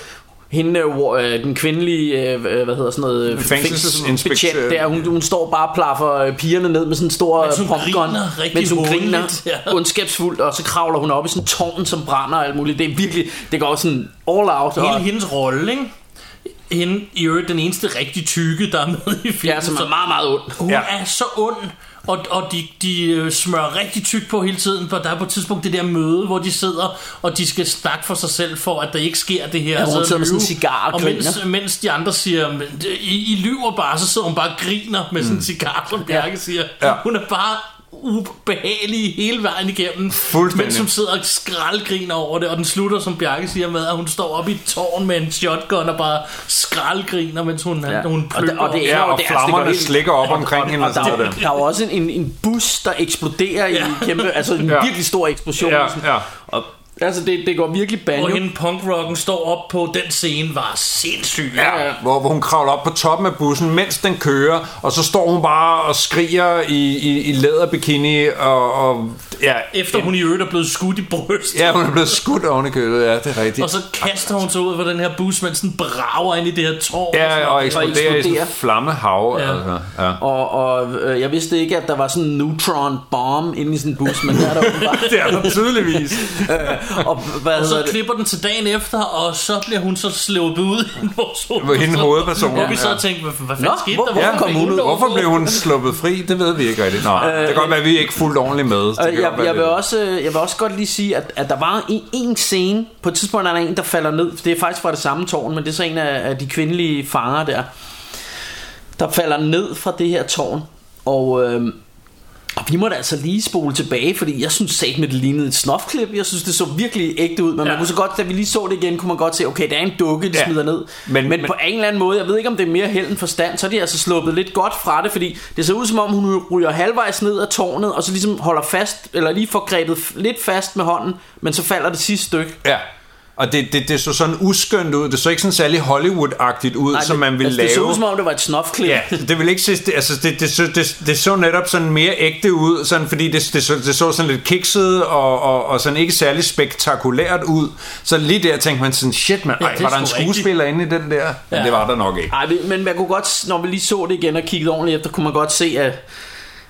hende, øh, øh, den kvindelige, øh, hvad hedder sådan noget, fængselsbetjent der, hun, hun står bare og plaffer pigerne ned med sådan en stor popgun, mens hun griner ja. ondskabsfuldt, og så kravler hun op i sådan en tårn, som brænder og alt muligt. Det er virkelig, det går sådan all out. Hele og, hendes rolle, ikke? Hende, i øvrigt den eneste rigtig tykke, der er med i filmen. Ja, som er så meget, meget ond. Hun Ja. er så ond, og, og de, de øh, smører rigtig tyk på hele tiden, for der er på et tidspunkt det der møde, hvor de sidder, og de skal snakke for sig selv, for at der ikke sker det her. Ja, hun sidder med sådan en lyve. cigar og og mens, mens de andre siger, "Men det- I, I lyver bare, så sidder hun bare og griner med sådan en cigar, som Bjarke siger. Ja. Hun er bare ubehagelig hele vejen igennem, Fuldstændig. mens hun sidder og skraldgriner over det, og den slutter, som Bjarke siger, med, at hun står oppe i et tårn med en shotgun og bare skraldgriner, mens hun, ja. hun og, det, og det Ja, er og det, flammerne det går helt- slikker op omkring og, hende og, og der, sådan er, noget. der er jo også en, en, en bus, der eksploderer i en kæmpe, altså en Ja. virkelig stor eksplosion. Ja, ja. Og, altså det, det går virkelig banjo. Og hende punkrocken står op på den scene var sindssyg. Ja, hvor, hvor hun kravler op på toppen af bussen, mens den kører, og så står hun bare og skriger i, i, i læderbikini, og, og ja, Efter hun i øvrigt er blevet skudt i brystet. ja, hun er blevet skudt oven i købet, ja, det er rigtigt. Og så kaster hun sig ud fra den her bus, mens den brager ind i det her tårn. Ja, og eksploderer i sådan flammehav. Ja. Ja. Altså, ja. Og, og øh, jeg vidste ikke, at der var sådan en neutron bomb inde i sådan en bus, men der er der åbenbart. Det er der tydeligvis. og hvad Og så det? klipper den til dagen efter, og så bliver hun så slået ud i vores Hvor hende hovedperson, Hvor vi ja. så og tænkte, hvad, hvad fanden Nå, skete hvor- der? hvorfor kom hun ud? Hvorfor blev hun sluppet fri? Det ved vi ikke rigtigt. Nå, det kan godt være, at vi er ikke fuldt ordentligt med. Det Øh, jeg, jeg, vil også, øh, jeg vil også godt lige sige, at, at der var en, en scene, på et tidspunkt er der en, der falder ned, det er faktisk fra det samme tårn, men det er så en af, af de kvindelige fanger der, der falder ned fra det her tårn, og, øh, vi måtte altså lige spole tilbage, fordi jeg synes sat med det lignede et snofklip, jeg synes det så virkelig ægte ud, men ja. man kunne så godt, da vi lige så det igen, kunne man godt se, okay, der er en dukke, de Ja. smider ned, Men- men, men, på en eller anden måde, jeg ved ikke om det er mere held end forstand, så er de altså sluppet lidt godt fra det, fordi det ser ud som om hun ryger halvvejs ned af tårnet, og så ligesom holder fast, eller lige får grebet lidt fast med hånden, men så falder det sidste stykke. Ja. Og det, det, det så sådan uskyndt ud. Det så ikke sådan særlig Hollywood-agtigt ud, Nej, som man ville altså, lave. Det så ud som om, det var et snofklip. Ja, det vil ikke se, det, altså det, det, så, det, det så netop sådan mere ægte ud, sådan, fordi det, det, så, det så sådan lidt kikset og, og, og sådan ikke særlig spektakulært ud. Så lige der tænkte man sådan, shit man, ej, var der en sgu rigtigt. skuespiller inde i den der? Ja. Men det var der nok ikke. Ej, men man kunne godt, når vi lige så det igen og kiggede ordentligt efter, kunne man godt se, at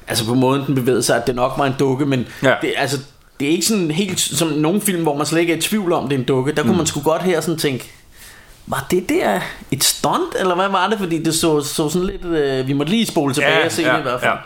altså på måden den bevægede sig, at det nok var en dukke, men Ja. det, altså, det er ikke sådan helt som nogle film, hvor man slet ikke er i tvivl om, det er en dukke. Der kunne Mm. man sgu godt her sådan tænke, var det der et stunt, eller hvad var det? Fordi det så, så sådan lidt, øh, vi måtte lige spole tilbage og se det i hvert fald. Ja.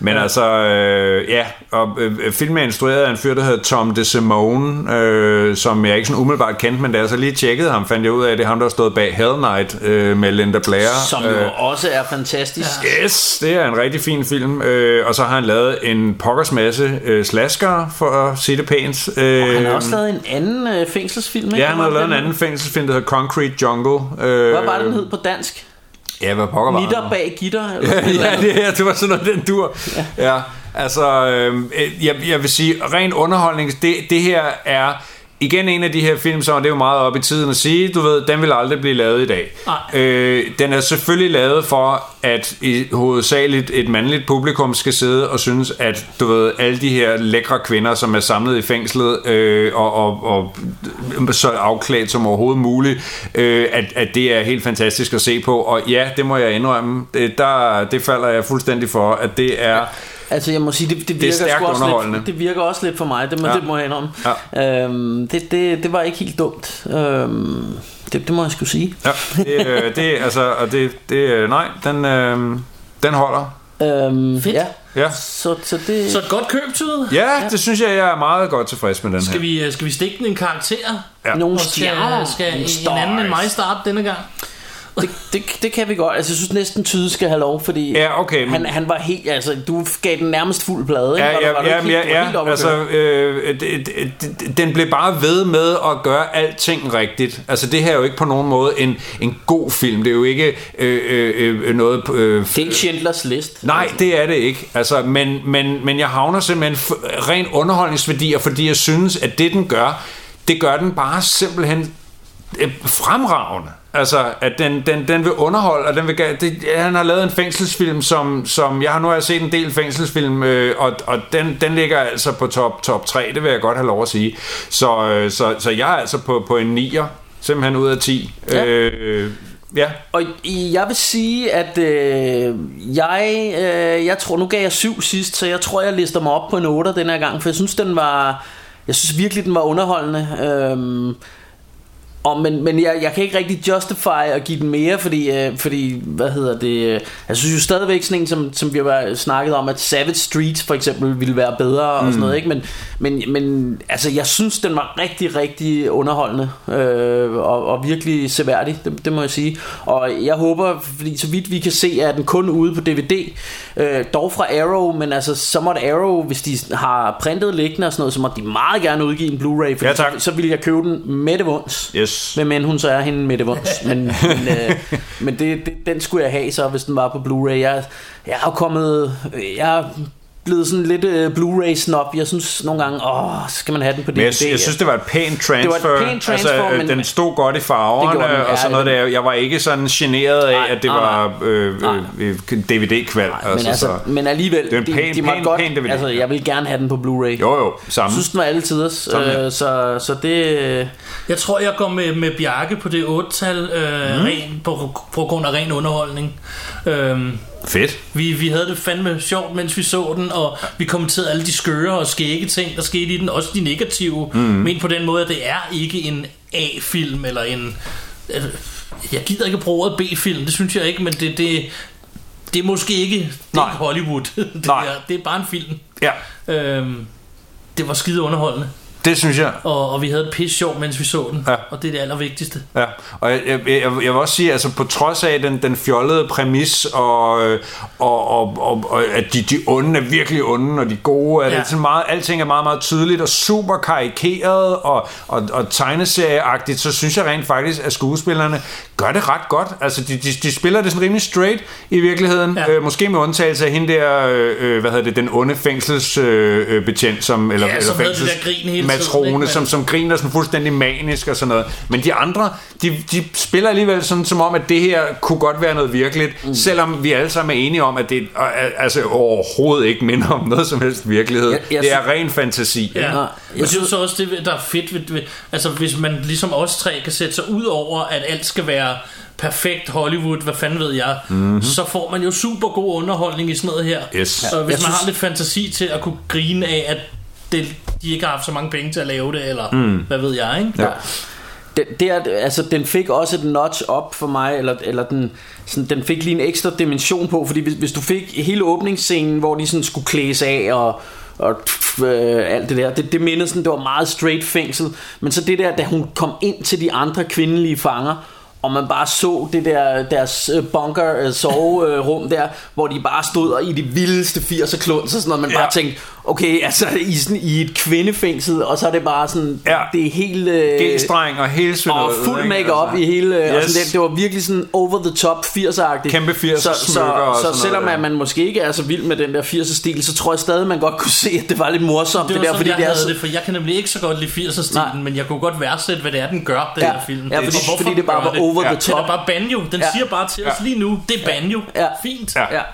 Men altså, øh, ja, og øh, filmen er instrueret af en fyr, der hedder Tom DeSimone, øh, som jeg ikke sådan umiddelbart kendte, men da jeg så lige tjekkede ham, fandt jeg ud af, at det er ham, der har stået bag Hell Night øh, med Linda Blair. Som jo øh, også er fantastisk. Yes, det er en rigtig fin film. Øh, og så har han lavet en pokkers masse øh, slasker, for at sige det pænt. Øh, Han har også lavet en anden øh, fængselsfilm, ikke? Ja, han har lavet en den- anden fængselsfilm, der hedder Concrete Jungle. Øh, Hvad var den hed på dansk? Ja, hvad pokker var Nitter bag gitter? Eller Ja, eller ja, det, ja, det var sådan noget, den dur. Ja, ja altså, øh, jeg, jeg vil sige, ren underholdning, det, det her er igen en af de her film, som det er jo meget op i tiden at sige, du ved, den vil aldrig blive lavet i dag. Nej. Øh, den er selvfølgelig lavet for, at i hovedsageligt et mandligt publikum skal sidde og synes, at du ved, alle de her lækre kvinder, som er samlet i fængslet øh, og, og, og så afklædt som overhovedet muligt, øh, at, at det er helt fantastisk at se på. Og ja, det må jeg indrømme, det, der, det falder jeg fuldstændig for, at det er... Altså jeg må sige, det, det Det er virker stærkt sgu også lidt, det virker også lidt for mig, det må, Ja. ja. det må jeg indrømme. Ja. Øhm, det, det, det var ikke helt dumt. Øhm, det, det må jeg skulle sige. Ja, det, øh, det altså, og det, det, øh, nej, den, øh, den holder. Øhm, Fedt. Ja, Ja. så, så det... Så et godt køb, Tyde. ja, det synes jeg, jeg er meget godt tilfreds med den her. Skal vi, øh, skal vi stikke den en karakter? Ja. Nogle Og skal, stjerner. skal nogle en anden end mig starte denne gang? Det, det, det kan vi godt. Altså, jeg synes næsten Tyde skal have lov, fordi Ja, okay, men- han, han var helt, altså, du gav den nærmest fuld plade, ikke? Ja, ja, var ja, helt- ja, ja, altså, øh, det, det, det, den blev bare ved med at gøre alting rigtigt. Altså, det her er jo ikke på nogen måde en, en god film. Det er jo ikke øh, øh, øh, noget... Øh, Det er ikke Schindlers List. Nej, det er det ikke. Altså, men, men, men jeg havner simpelthen f- ren underholdningsværdier, fordi jeg synes, at det den gør, det gør den bare simpelthen øh, fremragende. Altså, at den, den, den vil underholde, og den vil, det, han har lavet en fængselsfilm, som, som jeg har nu har set en del fængselsfilm, øh, og, og den, den ligger altså på top, top 3, det vil jeg godt have lov at sige. Så, øh, så, så jeg er altså på, på en 9'er, simpelthen ud af 10. Ja. Øh, ja. Og jeg vil sige, at øh, jeg, øh, jeg tror, nu gav jeg syv sidst, så jeg tror, jeg lister mig op på en 8 den her gang, for jeg synes, den var, jeg synes virkelig, den var underholdende. Øhm, og, men men jeg, jeg kan ikke rigtig justify at give den mere, fordi, øh, fordi hvad hedder det, øh, jeg synes jo stadigvæk sådan en, som, som vi har snakket om, at Savage Street for eksempel ville være bedre og sådan noget, ikke? Men, men, men altså, jeg synes, den var rigtig, rigtig underholdende øh, og, og virkelig seværdig, det, det må jeg sige. Og jeg håber, fordi så vidt vi kan se, er den kun ude på DVD, øh, dog fra Arrow, men altså, så måtte Arrow, hvis de har printet liggende og sådan noget, så må de meget gerne udgive en Blu-ray, fordi Ja, tak. så, så vil jeg købe den med det vunds. Yes. Men, end hun så er hende med det vunds. Men, men, øh, men det, det, den skulle jeg have så, hvis den var på Blu-ray. Jeg, jeg er kommet... Jeg er blevet sådan lidt øh, Blu-ray snob. Jeg synes nogle gange, åh, skal man have den på DVD? Men jeg, jeg synes, det var et pænt transfer. Det var et pænt transfer, altså, øh, men- den stod godt i farverne den, og sådan ja, noget der. Jeg var ikke sådan generet af, Nej, at det nej, var øh, nej. øh, øh, DVD-kval. Men, altså, så. men alligevel, Det er en de, pæn- de må pæn- godt, pæn DVD. altså, jeg vil gerne have den på Blu-ray. Jo, jo, samme. Jeg synes, den var alle tiders. Sådan, ja. Øh, så, så det... Jeg tror, jeg går med, med Bjarke på det 8-tal, øh, Mm. ren, på, på grund af ren underholdning. Øhm, Fedt. vi, vi havde det fandme sjovt, mens vi så den, og vi kommenterede alle de skøre og skægge ting, der skete i den, også de negative, mm. men på den måde, at det er ikke en A-film, eller en... øh, Jeg gider ikke bruge ordet B-film, det synes jeg ikke, men det, det, det er måske ikke, det er Nej. ikke Hollywood. det, Nej. Er, det er bare en film. Ja, Øhm, det var skide underholdende, det synes jeg. og, og vi havde det pisse sjovt, mens vi så den, Ja. og det er det allervigtigste. Ja, og jeg, jeg, jeg, jeg vil også sige, altså på trods af den, den fjollede præmis, og, og, og, og, og at de, de onde er virkelig onde, og de gode, at Ja. det er meget, alting er meget, meget tydeligt, og super karikeret, og, og, og tegneserieagtigt, så synes jeg rent faktisk, at skuespillerne gør det ret godt. Altså, de, de, de spiller det sådan rimelig straight i virkeligheden. Ja. Øh, måske med undtagelse af hende der, øh, øh, hvad hedder det, den onde fængselsbetjent, øh, som, eller, Ja, eller som havde det der grin hele matrone, ikke? Men- som, som griner sådan fuldstændig manisk og sådan noget. Men de andre, de, de spiller alligevel sådan som om, at det her kunne godt være noget virkeligt, mm. selvom vi alle sammen er enige om, at det altså overhovedet ikke minder om noget som helst virkelighed. Jeg- jeg det er ren fantasi. Ja, Ja, jeg synes- så også det, der er fedt ved, ved Altså hvis man ligesom os tre kan sætte sig ud over At alt skal være perfekt Hollywood Hvad fanden ved jeg mm-hmm. Så får man jo super god underholdning i sådan noget her Yes. Og hvis Jeg man har synes- lidt fantasi til at kunne grine af At det, de ikke har haft så mange penge til at lave det Eller mm. hvad ved jeg ikke Ja. den, det er, altså, den fik også et notch op for mig Eller, eller den, sådan, den fik lige en ekstra dimension på Fordi hvis, hvis du fik hele åbningsscenen Hvor de sådan skulle klædes af og og øh, alt det der det, det mindede sådan, det var meget straight fængsel Men så det der, da hun kom ind til de andre kvindelige fanger og man bare så det der deres øh, bunker øh, soverum der hvor de bare stod og i de vildeste 80'er klunds og sådan noget man Ja. bare tænkte okay altså i, sådan, i et kvindefængsel og så er det bare sådan Ja. det er helt øh, G-streng og hele og svinderiet, fuld make-up Altså. i hele yes. og Yes. sådan det, det var virkelig sådan over the top 80'er-agtigt Kæmpe 80'er så, så, og så, sådan så selvom noget, at man måske ikke er så vild med den der 80'er stil så tror jeg stadig man godt kunne se at det var lidt morsomt Det det, var der sådan, fordi jeg det er havde så, det, for jeg kan nemlig ikke så godt lide 80'er Nej. stilen, men jeg kunne godt værdsætte, hvad det er, den gør, den Ja. her film. Ja, fordi- Og fordi det bare var over the Den top. er bare banjo. Den siger bare til os lige nu, det er banjo. Fint.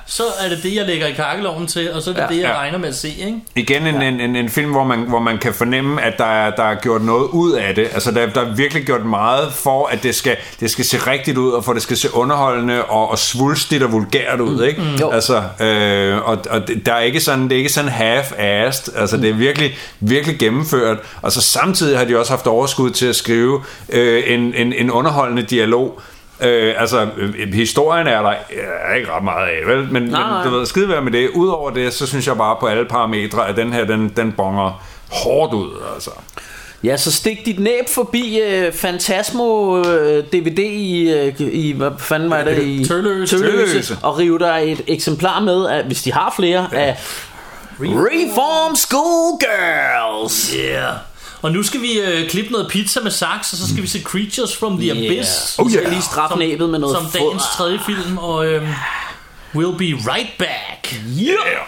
Så er det det, jeg lægger i kakkeloven til, og så er det det, jeg regner med at se, ikke? Igen en, en, en, en film, hvor man, hvor man kan fornemme, at der er, der er gjort noget ud af det. Altså, der, der er virkelig gjort meget for, at det skal, det skal se rigtigt ud, og for at det skal se underholdende og, og svulstigt og vulgært ud, ikke? Mm, Jo. altså, øh, og, og det- der er ikke sådan, det er ikke sådan half-assed. Altså, det er virkelig, virkelig gennemført. Og så samtidig har de også haft overskud til at skrive øh, en, en, en underholdende dialog, Øh, altså, øh, historien er der er ikke ret meget af, vel? Men, Nej, nej. men du ved, skide med det. Udover det, så synes jeg bare på alle parametre, at den her, den, den bonger hårdt ud, altså. ja så stik dit næb forbi uh, Fantasmo uh, DVD i, uh, i hvad fanden var det i Tølløse. Tølløse. og rive dig et eksemplar med af, hvis de har flere af Reform School Girls Yeah. Og nu skal vi øh, klippe noget pizza med saks, og så skal vi se Creatures from the Yeah. Abyss. Oh, yeah. lige straffe næbet med noget Som fod. dagens tredje film, og øhm, we'll be right back. Yeah!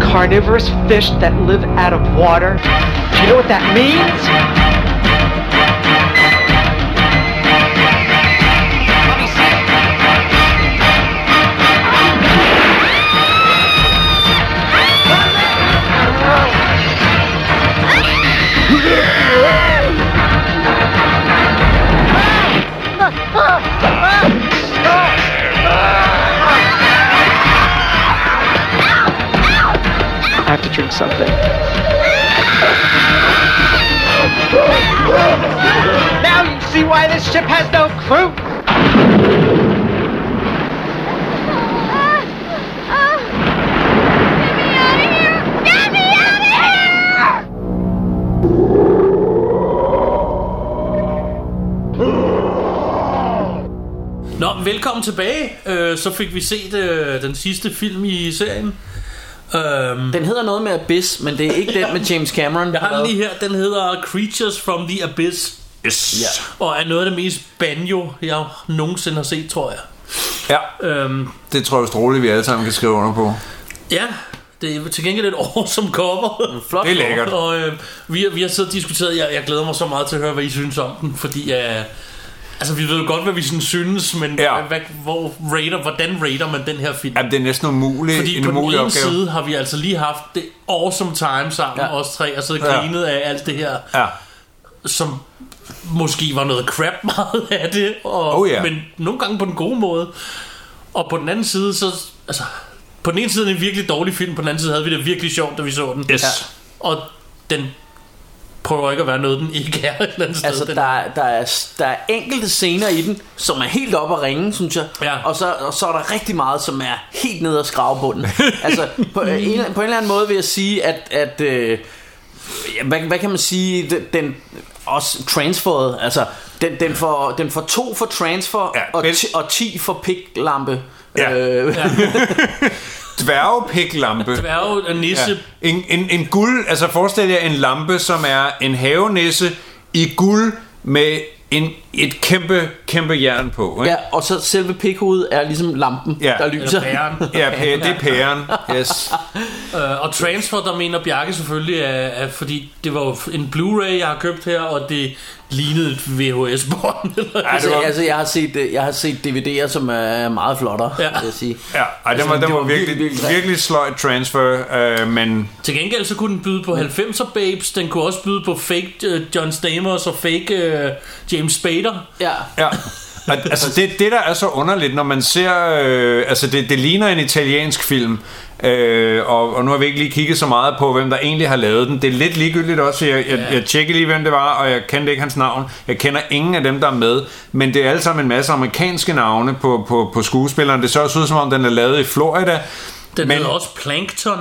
Carnivorous fish that live out of water. Do you know what that means? To drink something. Now you see why this ship has no crew. Get me out of here! Get me out of here! Nå, velkommen tilbage. Øh, så fik vi set øh, den sidste film i serien. Øhm, Den hedder noget med Abyss, men det er ikke den med James Cameron. jeg har den lige her. Den hedder Creatures from the Abyss. Yes. Ja. Og er noget af det mest banjo, jeg nogensinde har set, tror jeg. Ja, Øhm, det tror jeg stråligt, vi alle sammen kan skrive under på. ja, det er til gengæld et awesome cover. Flot Det er lækkert. Og øh, vi, har- vi har siddet og diskuteret, jeg, jeg glæder mig så meget til at høre, hvad I synes om den, fordi øh, altså, vi ved jo godt, hvad vi sådan synes, men Ja. hvad, hvor rater, hvordan rater man den her film? Jamen, det er næsten umuligt, Fordi en på den umulig ene opgave. side har vi altså lige haft det awesome time sammen, Ja. os tre, og så Ja. grinet af alt det her, Ja. som måske var noget crap meget af det, og, Oh, ja. men nogle gange på den gode måde. Og på den anden side, så, altså, på den ene side er det en virkelig dårlig film, på den anden side havde vi det virkelig sjovt, da vi så den. Yes. Ja. Og den prøver ikke at være noget, den ikke er et eller andet sted. Altså, der, er- der, er, der er enkelte scener i den, som er helt op at ringe, synes jeg. Ja. Og, så, og så er der rigtig meget, som er helt nede at skrave på den. altså, på en, på en eller anden måde vil jeg sige, at... at øh, ja, hvad, hvad kan man sige? Den, også transferet, altså... Den, den, får, den får to for transfer Ja, og, men- ti, og 10 for piklampe Ja. Øh, Dværgepiklampe. Dværge og nisse. Ja. En, en, en guld, altså forestil jer en lampe, som er en havenisse i guld med en, et kæmpe, kæmpe jern på. Ikke? ja, og så selve pikhovedet er ligesom lampen, Ja. der lyser. Eller pæren. Ja, pæ, det er pæren. Yes. Øh, og Transfer, der mener Bjarke selvfølgelig, er, er fordi det var en Blu-ray, jeg har købt her, og det lignede et VHS-bånd. Altså, var- altså, jeg har set, øh, jeg har set DVD'er, som er meget flottere, Ja. vil jeg sige. Ja, ej, Altså, den var, den det var var virkelig, virkelig, virkelig sløjt transfer, øh, men Til gengæld så kunne den byde på 90'er babes, den kunne også byde på fake uh, John Stamos og fake uh, James Spader. Ja. Ja. Altså det, det der er så underligt Når man ser øh, Altså det, det ligner en italiensk film øh, og, og nu har vi ikke lige kigget så meget på Hvem der egentlig har lavet den. Det er lidt ligegyldigt også. Jeg, jeg, jeg tjekkede lige hvem det var Og jeg kendte ikke hans navn. Jeg kender ingen af dem der er med Men det er alle sammen en masse amerikanske navne På, på, på skuespilleren. Det ser også ud som om den er lavet i Florida. Den Men- Men... hedder også Plankton.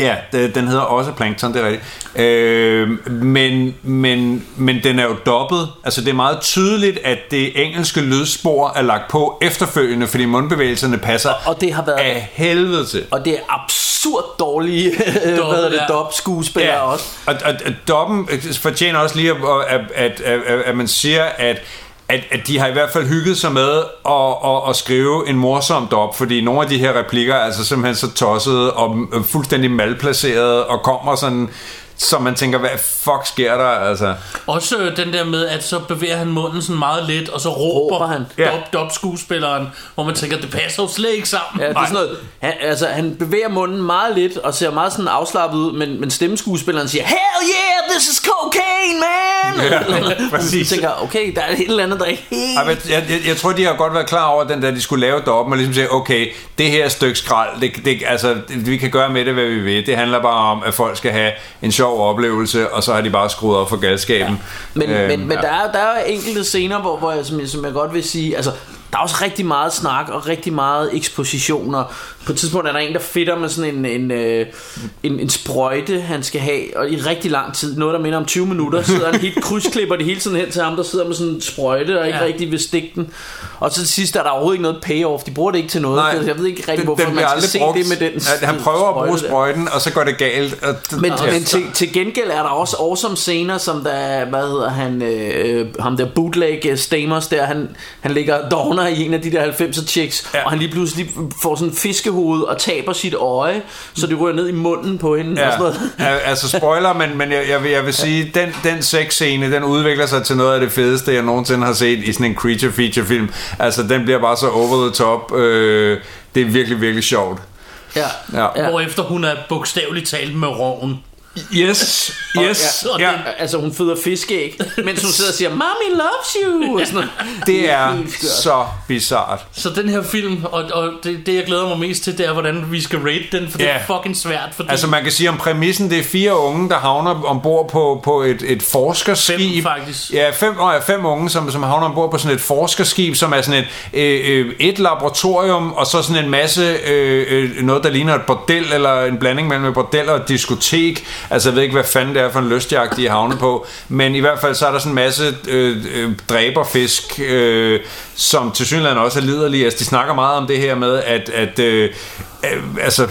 Ja, den hedder også Plankton, det er rigtigt. Øh, men, men, men den er jo dobbelt. Altså det er meget tydeligt, at det engelske lydspor er lagt på efterfølgende, fordi mundbevægelserne passer Og det har været... af helvede til. Og det er absurd dårlige hvad hedder det, ja. dub skuespillere ja. også. Og, og, og dobben fortjener også lige, at, at, at, at, at man siger, at at, at de har i hvert fald hygget sig med at, at, at skrive en morsom dop, fordi nogle af de her replikker er altså simpelthen så tossede og fuldstændig malplaceret og kommer sådan, så man tænker, hvad fuck sker der? Altså, Også øh, den der med, at så bevæger han munden sådan meget let, og så råber, Råber han. Ja. dop, dop skuespilleren, hvor man tænker, det passer jo slet ikke sammen. Ja, det er sådan noget, han, altså, han bevæger munden meget lidt og ser meget sådan afslappet ud, men, men stemmeskuespilleren siger, Hell yeah, this is cocaine, man! Ja, præcis. Så tænker, okay, der er et eller andet, der er helt... Men jeg, jeg, jeg tror, de har godt været klar over den der, de skulle lave doppen, og ligesom sige, okay, det her stykke skrald, det, det, altså, vi kan gøre med det, hvad vi vil. Det handler bare om, at folk skal have en sjov oplevelse, og så har de bare skruet op for galskaben. Men, Øhm, men, men ja. der, er, der er enkelte scener, hvor, hvor jeg, som, jeg, som jeg godt vil sige, altså, der er også rigtig meget snak og rigtig meget ekspositioner. På et tidspunkt er der en, der fitter med sådan en, en, øh, en, en sprøjte, han skal have, og i rigtig lang tid, noget der minder om 20 minutter, sidder han helt krydsklipper det hele tiden hen til ham, der sidder med sådan en sprøjte og ikke Ja. rigtig vil stikke den. Og så til sidst er der overhovedet ikke noget payoff. De bruger det ikke til noget. Nej, jeg ved ikke rigtig, den- hvorfor den man bliver skal se brugt. det med den Ja, han prøver at bruge sprøjte der. sprøjten, og så går det galt. Og Men, ja. men til, til gengæld er der også awesome scener, som der, hvad hedder han, øh, ham der bootleg øh, Stamos der, han, han ligger downer i en af de der 90'er chicks, ja. og han lige pludselig får sådan en fiskehoved og taber sit øje, så det ryger ned i munden på hende og sådan noget. Ja, altså spoiler, men, men jeg, jeg, vil, jeg vil sige, den, den sexscene, den udvikler sig til noget af det fedeste, jeg nogensinde har set i sådan en creature feature film. Altså, den bliver bare så over the top. Øh, det er virkelig, virkelig sjovt. Ja. Ja. Ja. Hvorefter hun er bogstaveligt talt med roven. Yes, yes. Og Ja, den- Altså hun føder fiskeæg, mens hun sidder og siger, Mommy loves you! Og sådan det er så bizart. Så den her film, og, og det, det jeg glæder mig mest til, det er, hvordan vi skal rate den, for det Ja. er fucking svært. Fordi Altså man kan sige om præmissen, det er fire unge, der havner ombord på, på et, et forskerskib. Fem, faktisk. Ja, fem, ja, fem unge, som, som havner ombord på sådan et forskerskib, som er sådan et, øh, øh, et laboratorium, og så sådan en masse, øh, øh, noget der ligner et bordel, eller en blanding mellem et bordel og et diskotek. Altså jeg ved ikke, hvad fanden det er for en lystjagt, de er på. Men i hvert fald så er der sådan en masse øh, øh, dræberfisk, øh, som til synligheden også er liderlige. Altså de snakker meget om det her med, at, at øh, øh, altså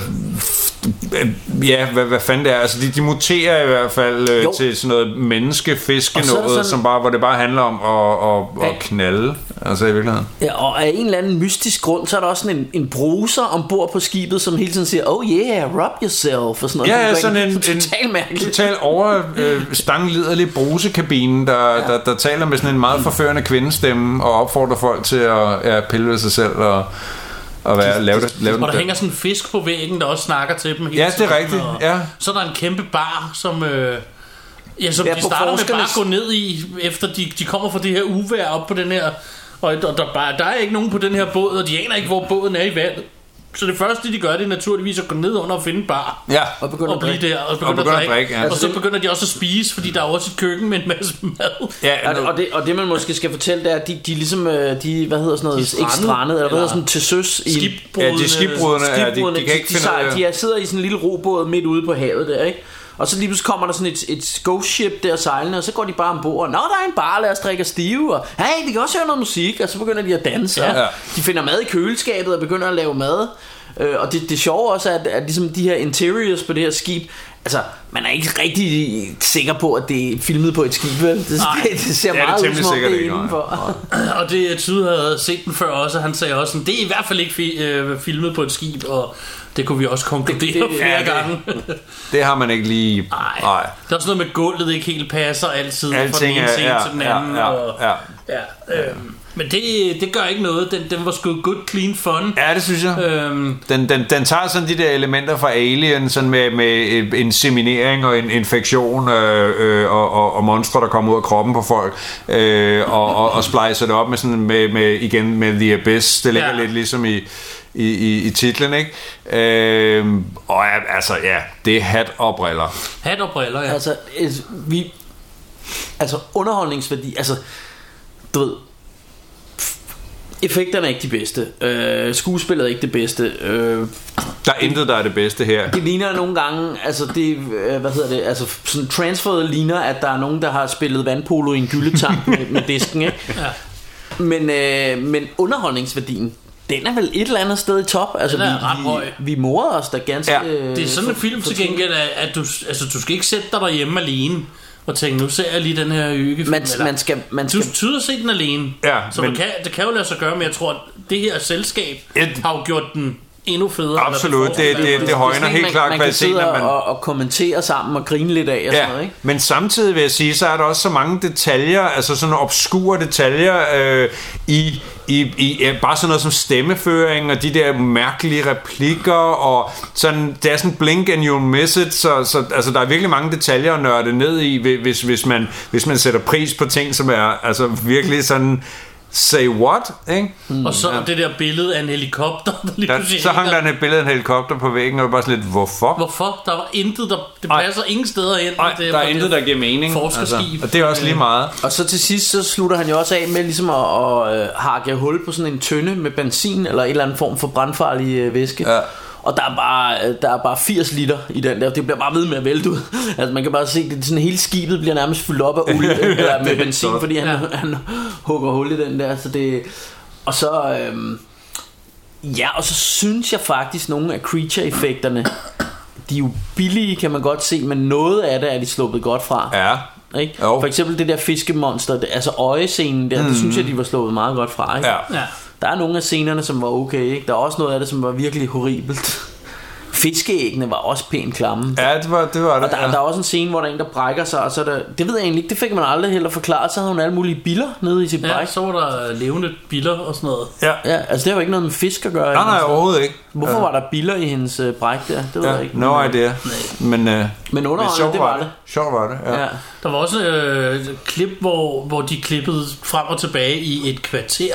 øh, ja, hvad, hvad fanden det er. Altså, de, de muterer i hvert fald øh, Jo. til sådan noget menneskefiske så der noget, sådan- som bare, hvor det bare handler om at, at, at knalde. Altså i virkeligheden. Ja, og af en eller anden mystisk grund, så er der også sådan en, en bruser ombord på skibet, som hele tiden siger, oh yeah, rub yourself, og sådan noget. Ja, ja, sådan en, en Totalt mærkeligt. total over øh, stangliderlig brusekabine, der, ja. der, der taler med sådan en meget forførende kvindestemme og opfordrer folk til at ja, pille ved sig selv og, og være, lave, det, lave den Og der der. hænger sådan en fisk på væggen, der også snakker til dem hele Ja, det er tiden, rigtigt, og ja. Så er der en kæmpe bar, som... Øh, ja, som Ja, de starter med bare at gå ned i, efter de, de kommer fra det her uvær op på den her... Og, og der, bare, der er ikke nogen på den her båd, og de aner ikke, hvor båden er i vandet. Så det første, de gør, det er naturligvis at gå ned under og finde en bar. Ja, Og begynder Og at blive drikke. der, og begynde, begynder at at drikke. drikke, ja. Og så begynder de også at spise, fordi der er også et køkken med en masse mad. ja Og det, og, det, og det man måske skal fortælle, det er, at de, de ligesom, øh, de, hvad hedder sådan noget, De er ikke strandet, strandet, eller hvad hedder sådan til søs i Skibbrudene. Ja, de skibbrudene, ja, de, de kan ikke de, finde de, de, er, sidder i sådan en lille robåd midt ude på havet der, ikke? Og så lige pludselig kommer der sådan et, et ghost ship der sejlende, og så går de bare ombord. Nå, der er en bar, lad os drikke os stive. Og hey, vi kan også høre noget musik. Og så begynder de at danse. Ja. Ja. De finder mad i køleskabet og begynder at lave mad. Øh, og det, det sjove også er, at, at ligesom de her interiors på det her skib, altså, man er ikke rigtig sikker på, at det er filmet på et skib, vel? Det, Nej. det, det ser Det er det meget ud, temmelig som om sikkert det er indenfor. Og det Tyde havde set den før også, og han sagde også, sådan, det er i hvert fald ikke fi- øh, filmet på et skib, og det kunne vi også konkludere Det- det- flere ja, det- gange. Det har man ikke lige... Nej. Der er også noget med gulvet, ikke helt passer altid fra den Alting ene scene Ja, til den ja, anden. ja, og, ja. ja, øhm, men det, det gør ikke noget. Den, den var sgu good, clean fun. Ja, det synes jeg. Øhm, Den, den, den tager sådan de der elementer fra Alien, sådan med, med inseminering og en infektion øh, øh, og, og, og monstre, der kommer ud af kroppen på folk, øh, og, og, og splicer det op med, sådan, med, med, igen med The Abyss. Det ligger Ja. lidt ligesom i, i, i, i titlen, ikke? Øh, og ja, altså, ja, det er hat og briller. hat og briller, ja. Altså, vi... Altså, underholdningsværdi... Altså, du ved... Effekterne er ikke de bedste. Øh, skuespillet er ikke det bedste. Øh, Der er intet, der er det bedste her. det ligner nogle gange, altså det, øh, hvad hedder det, altså sådan transferet ligner, at der er nogen, der har spillet vandpolo i en gyldetank med, med disken, ikke? Ja. Men, øh, men underholdningsværdien, den er vel et eller andet sted i top. Altså, Den er vi, ret høj. vi, vi morede os da ganske... Ja. øh, Det er sådan en film til gengæld, at, at du, altså, du skal ikke sætte dig derhjemme alene og tænke, nu ser jeg lige den her øgefilm. Man, eller- man skal, man Du skal tyder se den alene. Ja, så men- men... kan, det kan jo lade sig gøre, men jeg tror, at det her selskab Et- har jo gjort den endnu federe. Absolut, det, det, det er højner sådan helt man, klart man kan kvaliteten. sidde man- og, og kommentere sammen og grine lidt af og sådan noget, ikke? men samtidig vil jeg sige, så er der også så mange detaljer, altså sådan obskure detaljer øh, i, i, i ja, bare sådan noget som stemmeføring og de der mærkelige replikker og sådan, det er sådan blink and you'll miss it, så, så altså, der er virkelig mange detaljer at nørde ned i, hvis, hvis, man, hvis man sætter pris på ting, som er altså virkelig sådan say what, ikke? Og så ja. det der billede af en helikopter, der lige Der, så hang hænger. der et billede af en helikopter på væggen, og det var bare sådan lidt, hvorfor? Hvorfor? Der var intet, der, det Ej. passer ingen steder hen. Nej, det, der er intet, der giver mening. Forskerskib. og det er også lige meget. Og så til sidst, så slutter han jo også af med ligesom at, at øh, hakke hul på sådan en tønde med benzin, eller en eller anden form for brandfarlig øh, væske. Ja. Og der er, bare, øh, der er bare 80 liter i den der. Det bliver bare ved med at vælte ud. Altså man kan bare se, det sådan hele skibet bliver nærmest fyldt op af olie eller med benzin, fordi han, Ja. ja. han hugger hul i den der. Så det, og så... Øhm, ja, og så synes jeg faktisk, nogle af creature-effekterne, de er jo billige, kan man godt se, men noget af det er de sluppet godt fra. Ja. Ikke? Jo. For eksempel det der fiskemonster, det, altså øjescenen der, mm. det synes jeg, de var slået meget godt fra. Ikke? Ja. Ja. Der er nogle af scenerne, som var okay. Ikke? Der er også noget af det, som var virkelig horribelt. Fiskeæggene var også pænt klamme. Ja, det var det. Var det Og der, ja. der er også en scene, hvor der er en, der brækker sig, og så er der, det ved jeg egentlig ikke, det fik man aldrig heller forklaret, så havde hun alle mulige biller nede i sit Ja, bræk. så var der levende biller og sådan noget. Ja. Ja, altså det har jo ikke noget med fisk at gøre. Nej, nej, sådan. overhovedet ikke. Hvorfor var der biller i hendes øh, bræk der? Det ved jeg Ja, ikke. no øh, idea. Men, uh, Men underholdende, det var det. Sjovt var det, ja. Ja. Der var også øh, et klip, hvor, hvor de klippede frem og tilbage i et kvarter,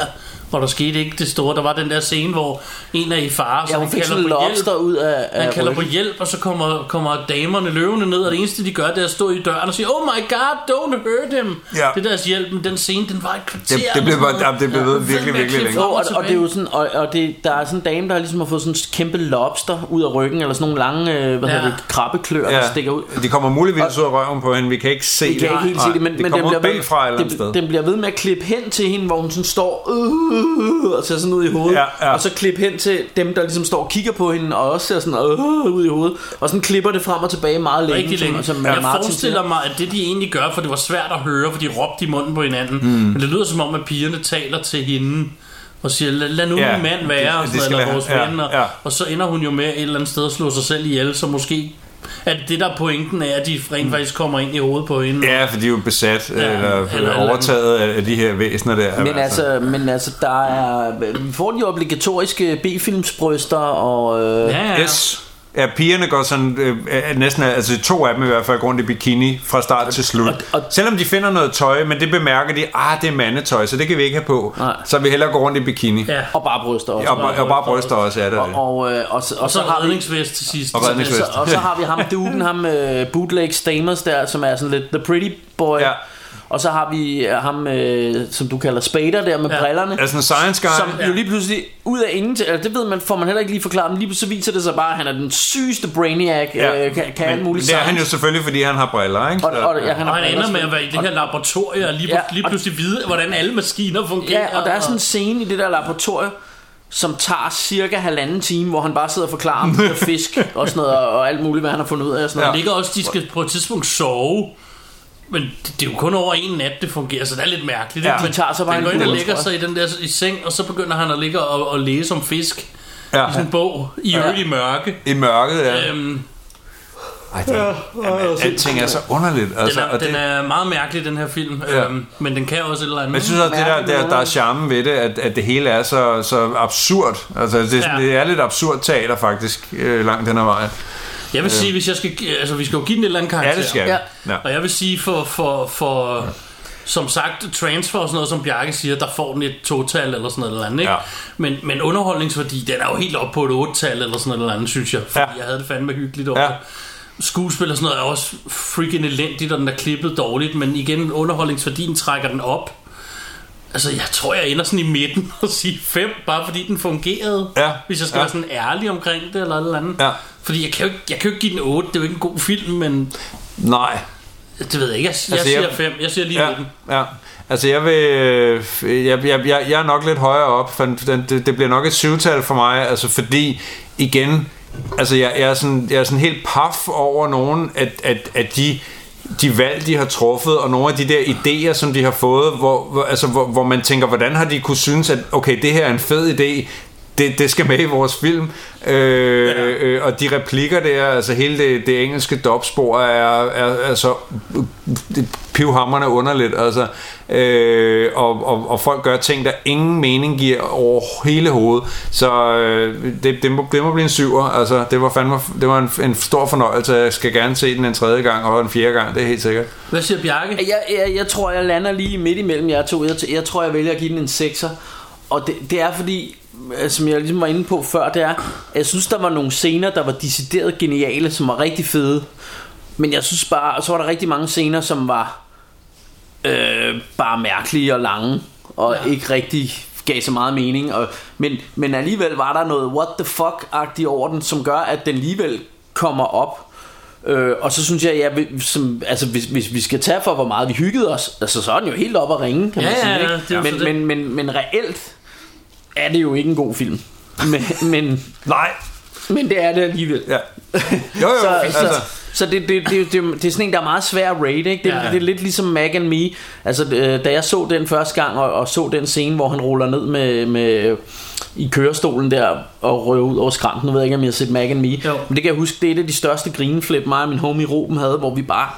hvor der skete ikke det store. Der var den der scene, hvor en er i fare, så Ja, hun han kalder på lobster hjælp. ud af, af Han kalder på ryggen. hjælp, og så kommer, kommer damerne løvende ned, og det eneste de gør, det er at stå i døren og sige, Oh my god, don't hurt him. Ja. Det er deres hjælp, men den scene, den var et kvarter. Det, det blev bare, ja, det blev ved virkelig, virkelig længe. og, og og det er jo sådan, og, og det, der er sådan en dame, der ligesom har fået sådan en kæmpe lobster ud af ryggen, eller sådan nogle lange, øh, hvad Ja. hedder det, krabbeklør, der stikker ud. De kommer muligvis ud af røven på hende, vi kan ikke se Vi kan ikke helt se det, men, det men den, bliver ud bagfra det, den bliver ved med at klippe hen til hende, hvor hun sådan står øh, og ser sådan ud i hovedet. Ja, ja. Og så klippe hen til dem, der ligesom står og kigger på hende, og også ser sådan øh, ud i hovedet. Og sådan klipper det frem og tilbage meget længe. Rigtig længe. Som, som jeg Martin forestiller siger. mig, at det de egentlig gør, for det var svært at høre, for de råbte i munden på hinanden. Mm. Men det lyder som om, at pigerne taler til hende og siger, lad, lad nu Ja, min mand være, det- og, det eller vores ja, ven, og, ja. og så ender hun jo med et eller andet sted at slå sig selv ihjel, så måske at det der pointen er, at de rent faktisk kommer ind i hovedet på hende. Ja, for de er jo besat Ja, ja, eller, eller- eller overtaget af af de her væsener der. Men altså, men altså, der er, vi får de obligatoriske B-filmsbryster, og øh, Ja, ja. Yes. Ja, pigerne går sådan, øh, øh, næsten, altså to af dem i hvert fald, går rundt i bikini fra start til slut. og- og- Selvom de finder noget tøj, men det bemærker de, ah, det er mandetøj, så det kan vi ikke have på. Nej. Så vi hellere gå rundt i bikini. Ja. og bare bryster også. Og, og, og bare bryster også, ja, det er det. Og, og, øh, og, så, og, Og så, så har vi redningsvest til sidst. Og redningsvest. så, og så har vi ham duden, ham uh, bootleg Stamers der, som er sådan lidt the pretty Boy. Ja. Og så har vi øh, ham, øh, som du kalder Spader der med ja. brillerne. Altså en science guy. Som jo lige pludselig ud af ingenting, altså det ved man, får man heller ikke lige forklaret, men lige pludselig viser det sig bare, at han er den sygeste brainiac, ja. øh, kan, kan Men muligt det er han jo selvfølgelig, fordi han har briller, ikke? Og, og, ja, han Og har han ender med at være i det her laboratorium og lige, Ja, lige og- pludselig vide, hvordan alle maskiner fungerer. Ja, og der er sådan en scene i det der laboratorium, som tager cirka halvanden time, hvor han bare sidder og forklarer om fisk og sådan noget, og, og alt muligt, hvad han har fundet ud af. Og sådan Der noget. ligger også, de skal på et tidspunkt sove. Men det, det er jo kun over en nat, det fungerer, så det er lidt mærkeligt. Ja, de tager så bare han en går ind og lægger sig i den der i seng, og så begynder han at ligge og, og læse om fisk. Ja. I sådan en bog, i Ja. øvrigt i mørke. I mørket, ja. Øhm, Ej, det, jamen, alting er så underligt. den, Altså, er, og den det, er meget mærkelig, den her film. Ja. Øhm, men den kan også et eller andet. men jeg synes også, det der, der, der er charmen ved det, at, at det hele er så, så absurd. Altså, det, Ja. ja. det er lidt absurd teater, faktisk, øh, langt den her vej. Jeg vil sige, hvis jeg skal, altså vi skal jo give den et eller andet karakter. Ja, det skal. Ja. Ja. Og jeg vil sige for, for, for som sagt, transfer og sådan noget, som Bjarke siger, der får den et total eller sådan noget eller andet, ikke? Ja. Men, men underholdningsværdi, den er jo helt op på et otte-tal eller sådan noget eller andet, synes jeg. Fordi Ja. jeg havde det fandme hyggeligt over Ja. Skuespil og sådan noget er også freaking elendigt, og den er klippet dårligt, men igen, underholdningsværdien trækker den op. Altså, jeg tror, jeg ender sådan i midten og siger 5, bare fordi den fungerede. Ja. Hvis jeg skal Ja. være sådan ærlig omkring det, eller et eller andet. Ja. Fordi jeg kan, jo ikke, jeg kan jo ikke give den 8, det er jo ikke en god film, men Nej. det ved jeg ikke. Jeg, jeg Altså, siger jeg- 5, jeg siger lige Ja, midten. ja. Altså jeg vil øh, jeg, jeg, jeg, jeg er nok lidt højere op for den, det, det bliver nok et syvtal for mig Altså fordi igen Altså jeg, jeg, er, sådan, jeg er sådan helt paf over nogen At, at, at de de valg, de har truffet, og nogle af de der idéer, som de har fået, hvor, hvor, altså, hvor, hvor man tænker, hvordan har de kunne synes, at okay, det her er en fed idé, det, det skal med i vores film. Øh, Ja. øh, og de replikker der, altså hele det, det engelske dopspor er, er, er så det pivhammerne underligt. Altså, øh, og, og, og folk gør ting, der ingen mening giver over hele hovedet. Så øh, det, det, må, det må blive en syver. Altså, det var, fandme, det var en, en stor fornøjelse. Jeg skal gerne se den en tredje gang og en fjerde gang, det er helt sikkert. Hvad siger Bjarke? Jeg, jeg, jeg tror, jeg lander lige midt imellem jer to. Jeg, jeg tror, jeg vælger at give den en 6'er. Og det, det er fordi, som jeg ligesom var inde på før, det er, at jeg synes, der var nogle scener, der var decideret geniale, som var rigtig fede. Men jeg synes bare, så var der rigtig mange scener, som var øh, bare mærkelige og lange, og ja. ikke rigtig gav så meget mening. Og, men, men alligevel var der noget what the fuck-agtigt over den, som gør, at den alligevel kommer op. Øh, og så synes jeg, ja, som, altså, hvis, hvis vi skal tage for, hvor meget vi hyggede os, altså, så er den jo helt op at ringe, kan man Ja, sige. ja, ikke? ja, men, men, men, men reelt er det jo ikke en god film. Men, men, Nej. men det er det alligevel. Ja. Jo, jo, Så, altså. så, så det, det, det, det, det er sådan en, der er meget svær at rate, ikke? Det, Ja, ja, det er lidt ligesom Mac and Me. Altså, øh, da jeg så den første gang, og, og så den scene, hvor han ruller ned med, med i kørestolen der og røver ud over skrænten. Nu ved jeg ikke, om jeg har set Mac and Me. Jo. Men det kan jeg huske, det er et af de største grineflip, mig og min homie Ruben havde, hvor vi bare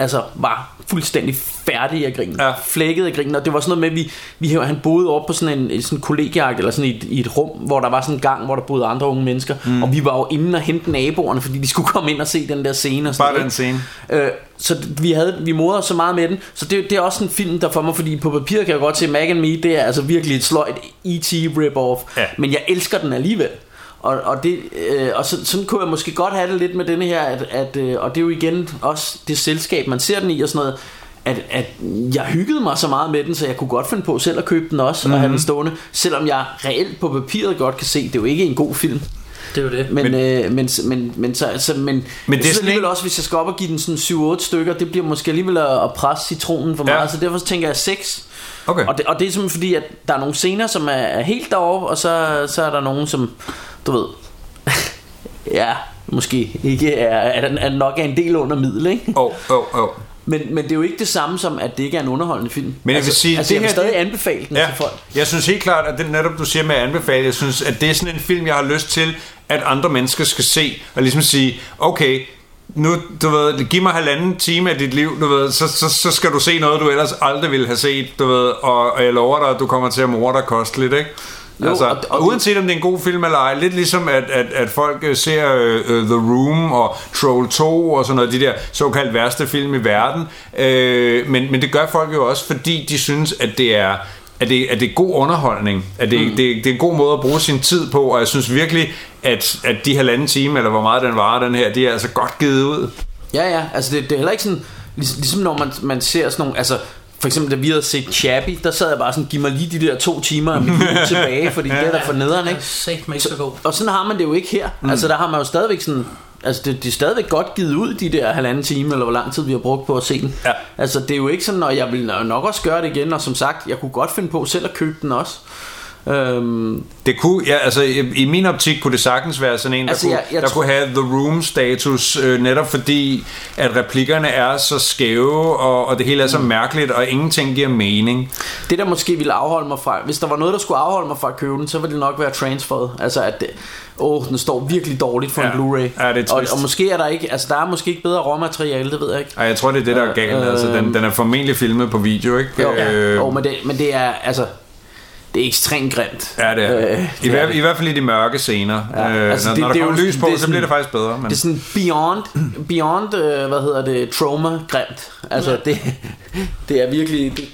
altså var fuldstændig færdige af grin. Ja. Flækket af grin. Og det var sådan noget med, at vi, vi, han boede op på sådan en, sådan en kollegiak, eller sådan i et, i et rum, hvor der var sådan en gang, hvor der boede andre unge mennesker. Mm. Og vi var jo inde og hente naboerne, fordi de skulle komme ind og se den der scene. Og sådan Bare den scene. Øh, så vi havde vi morede os så meget med den Så det, det er også en film der for mig Fordi på papiret kan jeg godt se Mac and Me Det er altså virkelig et sløjt E.T. rip-off Ja. Men jeg elsker den alligevel og, og, det, øh, og så, sådan kunne jeg måske godt have det lidt med denne her at, at, øh, Og det er jo igen også det selskab Man ser den i og sådan noget at, at jeg hyggede mig så meget med den Så jeg kunne godt finde på selv at købe den også mm-hmm. Og have den stående Selvom jeg reelt på papiret godt kan se Det er jo ikke en god film Det er jo det. men, men, øh, men, men, men, så, altså, men, men det er alligevel også, hvis jeg skal op og give den sådan 7-8 stykker, det bliver måske alligevel at, at presse citronen for Ja. meget, så derfor tænker jeg 6. Okay. Og det, og det er simpelthen fordi, at der er nogle scener, som er, er helt deroppe, og så, så er der nogen, som, du ved, ja, måske ikke er, er, er nok er en del under middel, ikke? Åh, åh, åh. Men, men det er jo ikke det samme som, at det ikke er en underholdende film. Men jeg vil altså, sige, altså, det jeg vil stadig anbefale den Ja, til folk. jeg synes helt klart, at det netop du siger med at anbefale, jeg synes, at det er sådan en film, jeg har lyst til, at andre mennesker skal se, og ligesom sige, okay, nu, du ved, giv mig halvanden time af dit liv, du ved, så, så, så skal du se noget, du ellers aldrig ville have set, du ved, og, og jeg lover dig, at du kommer til at more dig kosteligt, ikke? Jo, altså, og- og, uanset om det er en god film eller ej, lidt ligesom at, at, at folk øh, ser uh, The Room og Troll 2 og sådan noget, de der såkaldt værste film i verden, øh, men, men det gør folk jo også, fordi de synes, at det er at det, at det er god underholdning, at det, mm. det, det er en god måde at bruge sin tid på, og jeg synes virkelig, at, at de halvanden time, eller hvor meget den varer, den her, det er altså godt givet ud. Ja, ja, altså det, det er heller ikke sådan Lig, ligesom når man, man ser sådan nogle Altså for eksempel da vi havde set Chappie Der sad jeg bare sådan Giv mig lige de der to timer af mit liv tilbage Fordi det er der for nederen ikke Sæt mig ikke så god. Og sådan har man det jo ikke her mm. Altså der har man jo stadigvæk sådan Altså det, det er stadigvæk godt givet ud De der halvanden time Eller hvor lang tid vi har brugt på at se den Ja. Altså det er jo ikke sådan Og jeg vil nok også gøre det igen Og som sagt Jeg kunne godt finde på selv at købe den også øhm, Det kunne, ja, altså i, i min optik kunne det sagtens være sådan en, der, Altså, kunne, jeg- jeg der tror- kunne have The Room status, øh, netop fordi, at replikkerne er så skæve, og, og det hele er så mærkeligt, og ingenting giver mening. Det der måske ville afholde mig fra Hvis der var noget der skulle afholde mig fra at købe den Så ville det nok være transferet Altså at Åh, den står virkelig dårligt for Ja. en Blu-ray Ja, det er og, og måske er der ikke Altså der er måske ikke bedre råmateriale Det ved jeg ikke Og jeg tror, det er det, der er galt. Altså, den, den er formentlig filmet på video, ikke? Jo, Øh, jo men, det, men det er altså Det er ekstremt grimt Ja, det er. Øh, I, det hver, det. I hvert fald i de mørke scener. Ja, øh, altså, når, det- når der det er kommer jo- lys på, det er så bliver det faktisk bedre. Men... Det er sådan beyond, beyond øh, hvad hedder det, trauma grimt. Altså det, det er virkelig, det,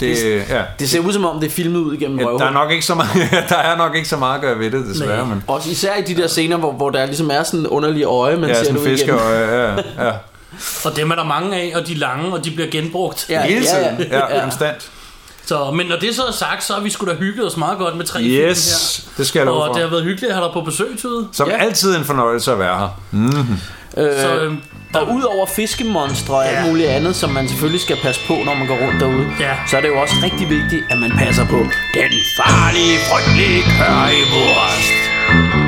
det, ja. det ser ud som om det er filmet ud igennem Ja, røvhul. der, er nok ikke så meget, der er nok ikke så meget at gøre ved det, desværre. Men, Også især i de der scener, hvor, hvor der ligesom er sådan en underlig øje, man ja, ser sådan det fiskeøje. Ja, ja. Og dem er der mange af, og de er lange, og de bliver genbrugt. Ja, Hele ja, ja. tiden. Ja, Ja. konstant. Så, men når det så er sagt, så har vi sgu da hygget os meget godt med tre film her. Yes, det skal jeg Og det har for. været hyggeligt at have dig på besøg, Tyde. Som Ja. altid en fornøjelse at være her. Øh, Så, øhm, og udover fiskemonstre og alt muligt andet, som man selvfølgelig skal passe på, når man går rundt derude, Ja. så er det jo også rigtig vigtigt, at man passer på den farlige, frygtelige currywurst.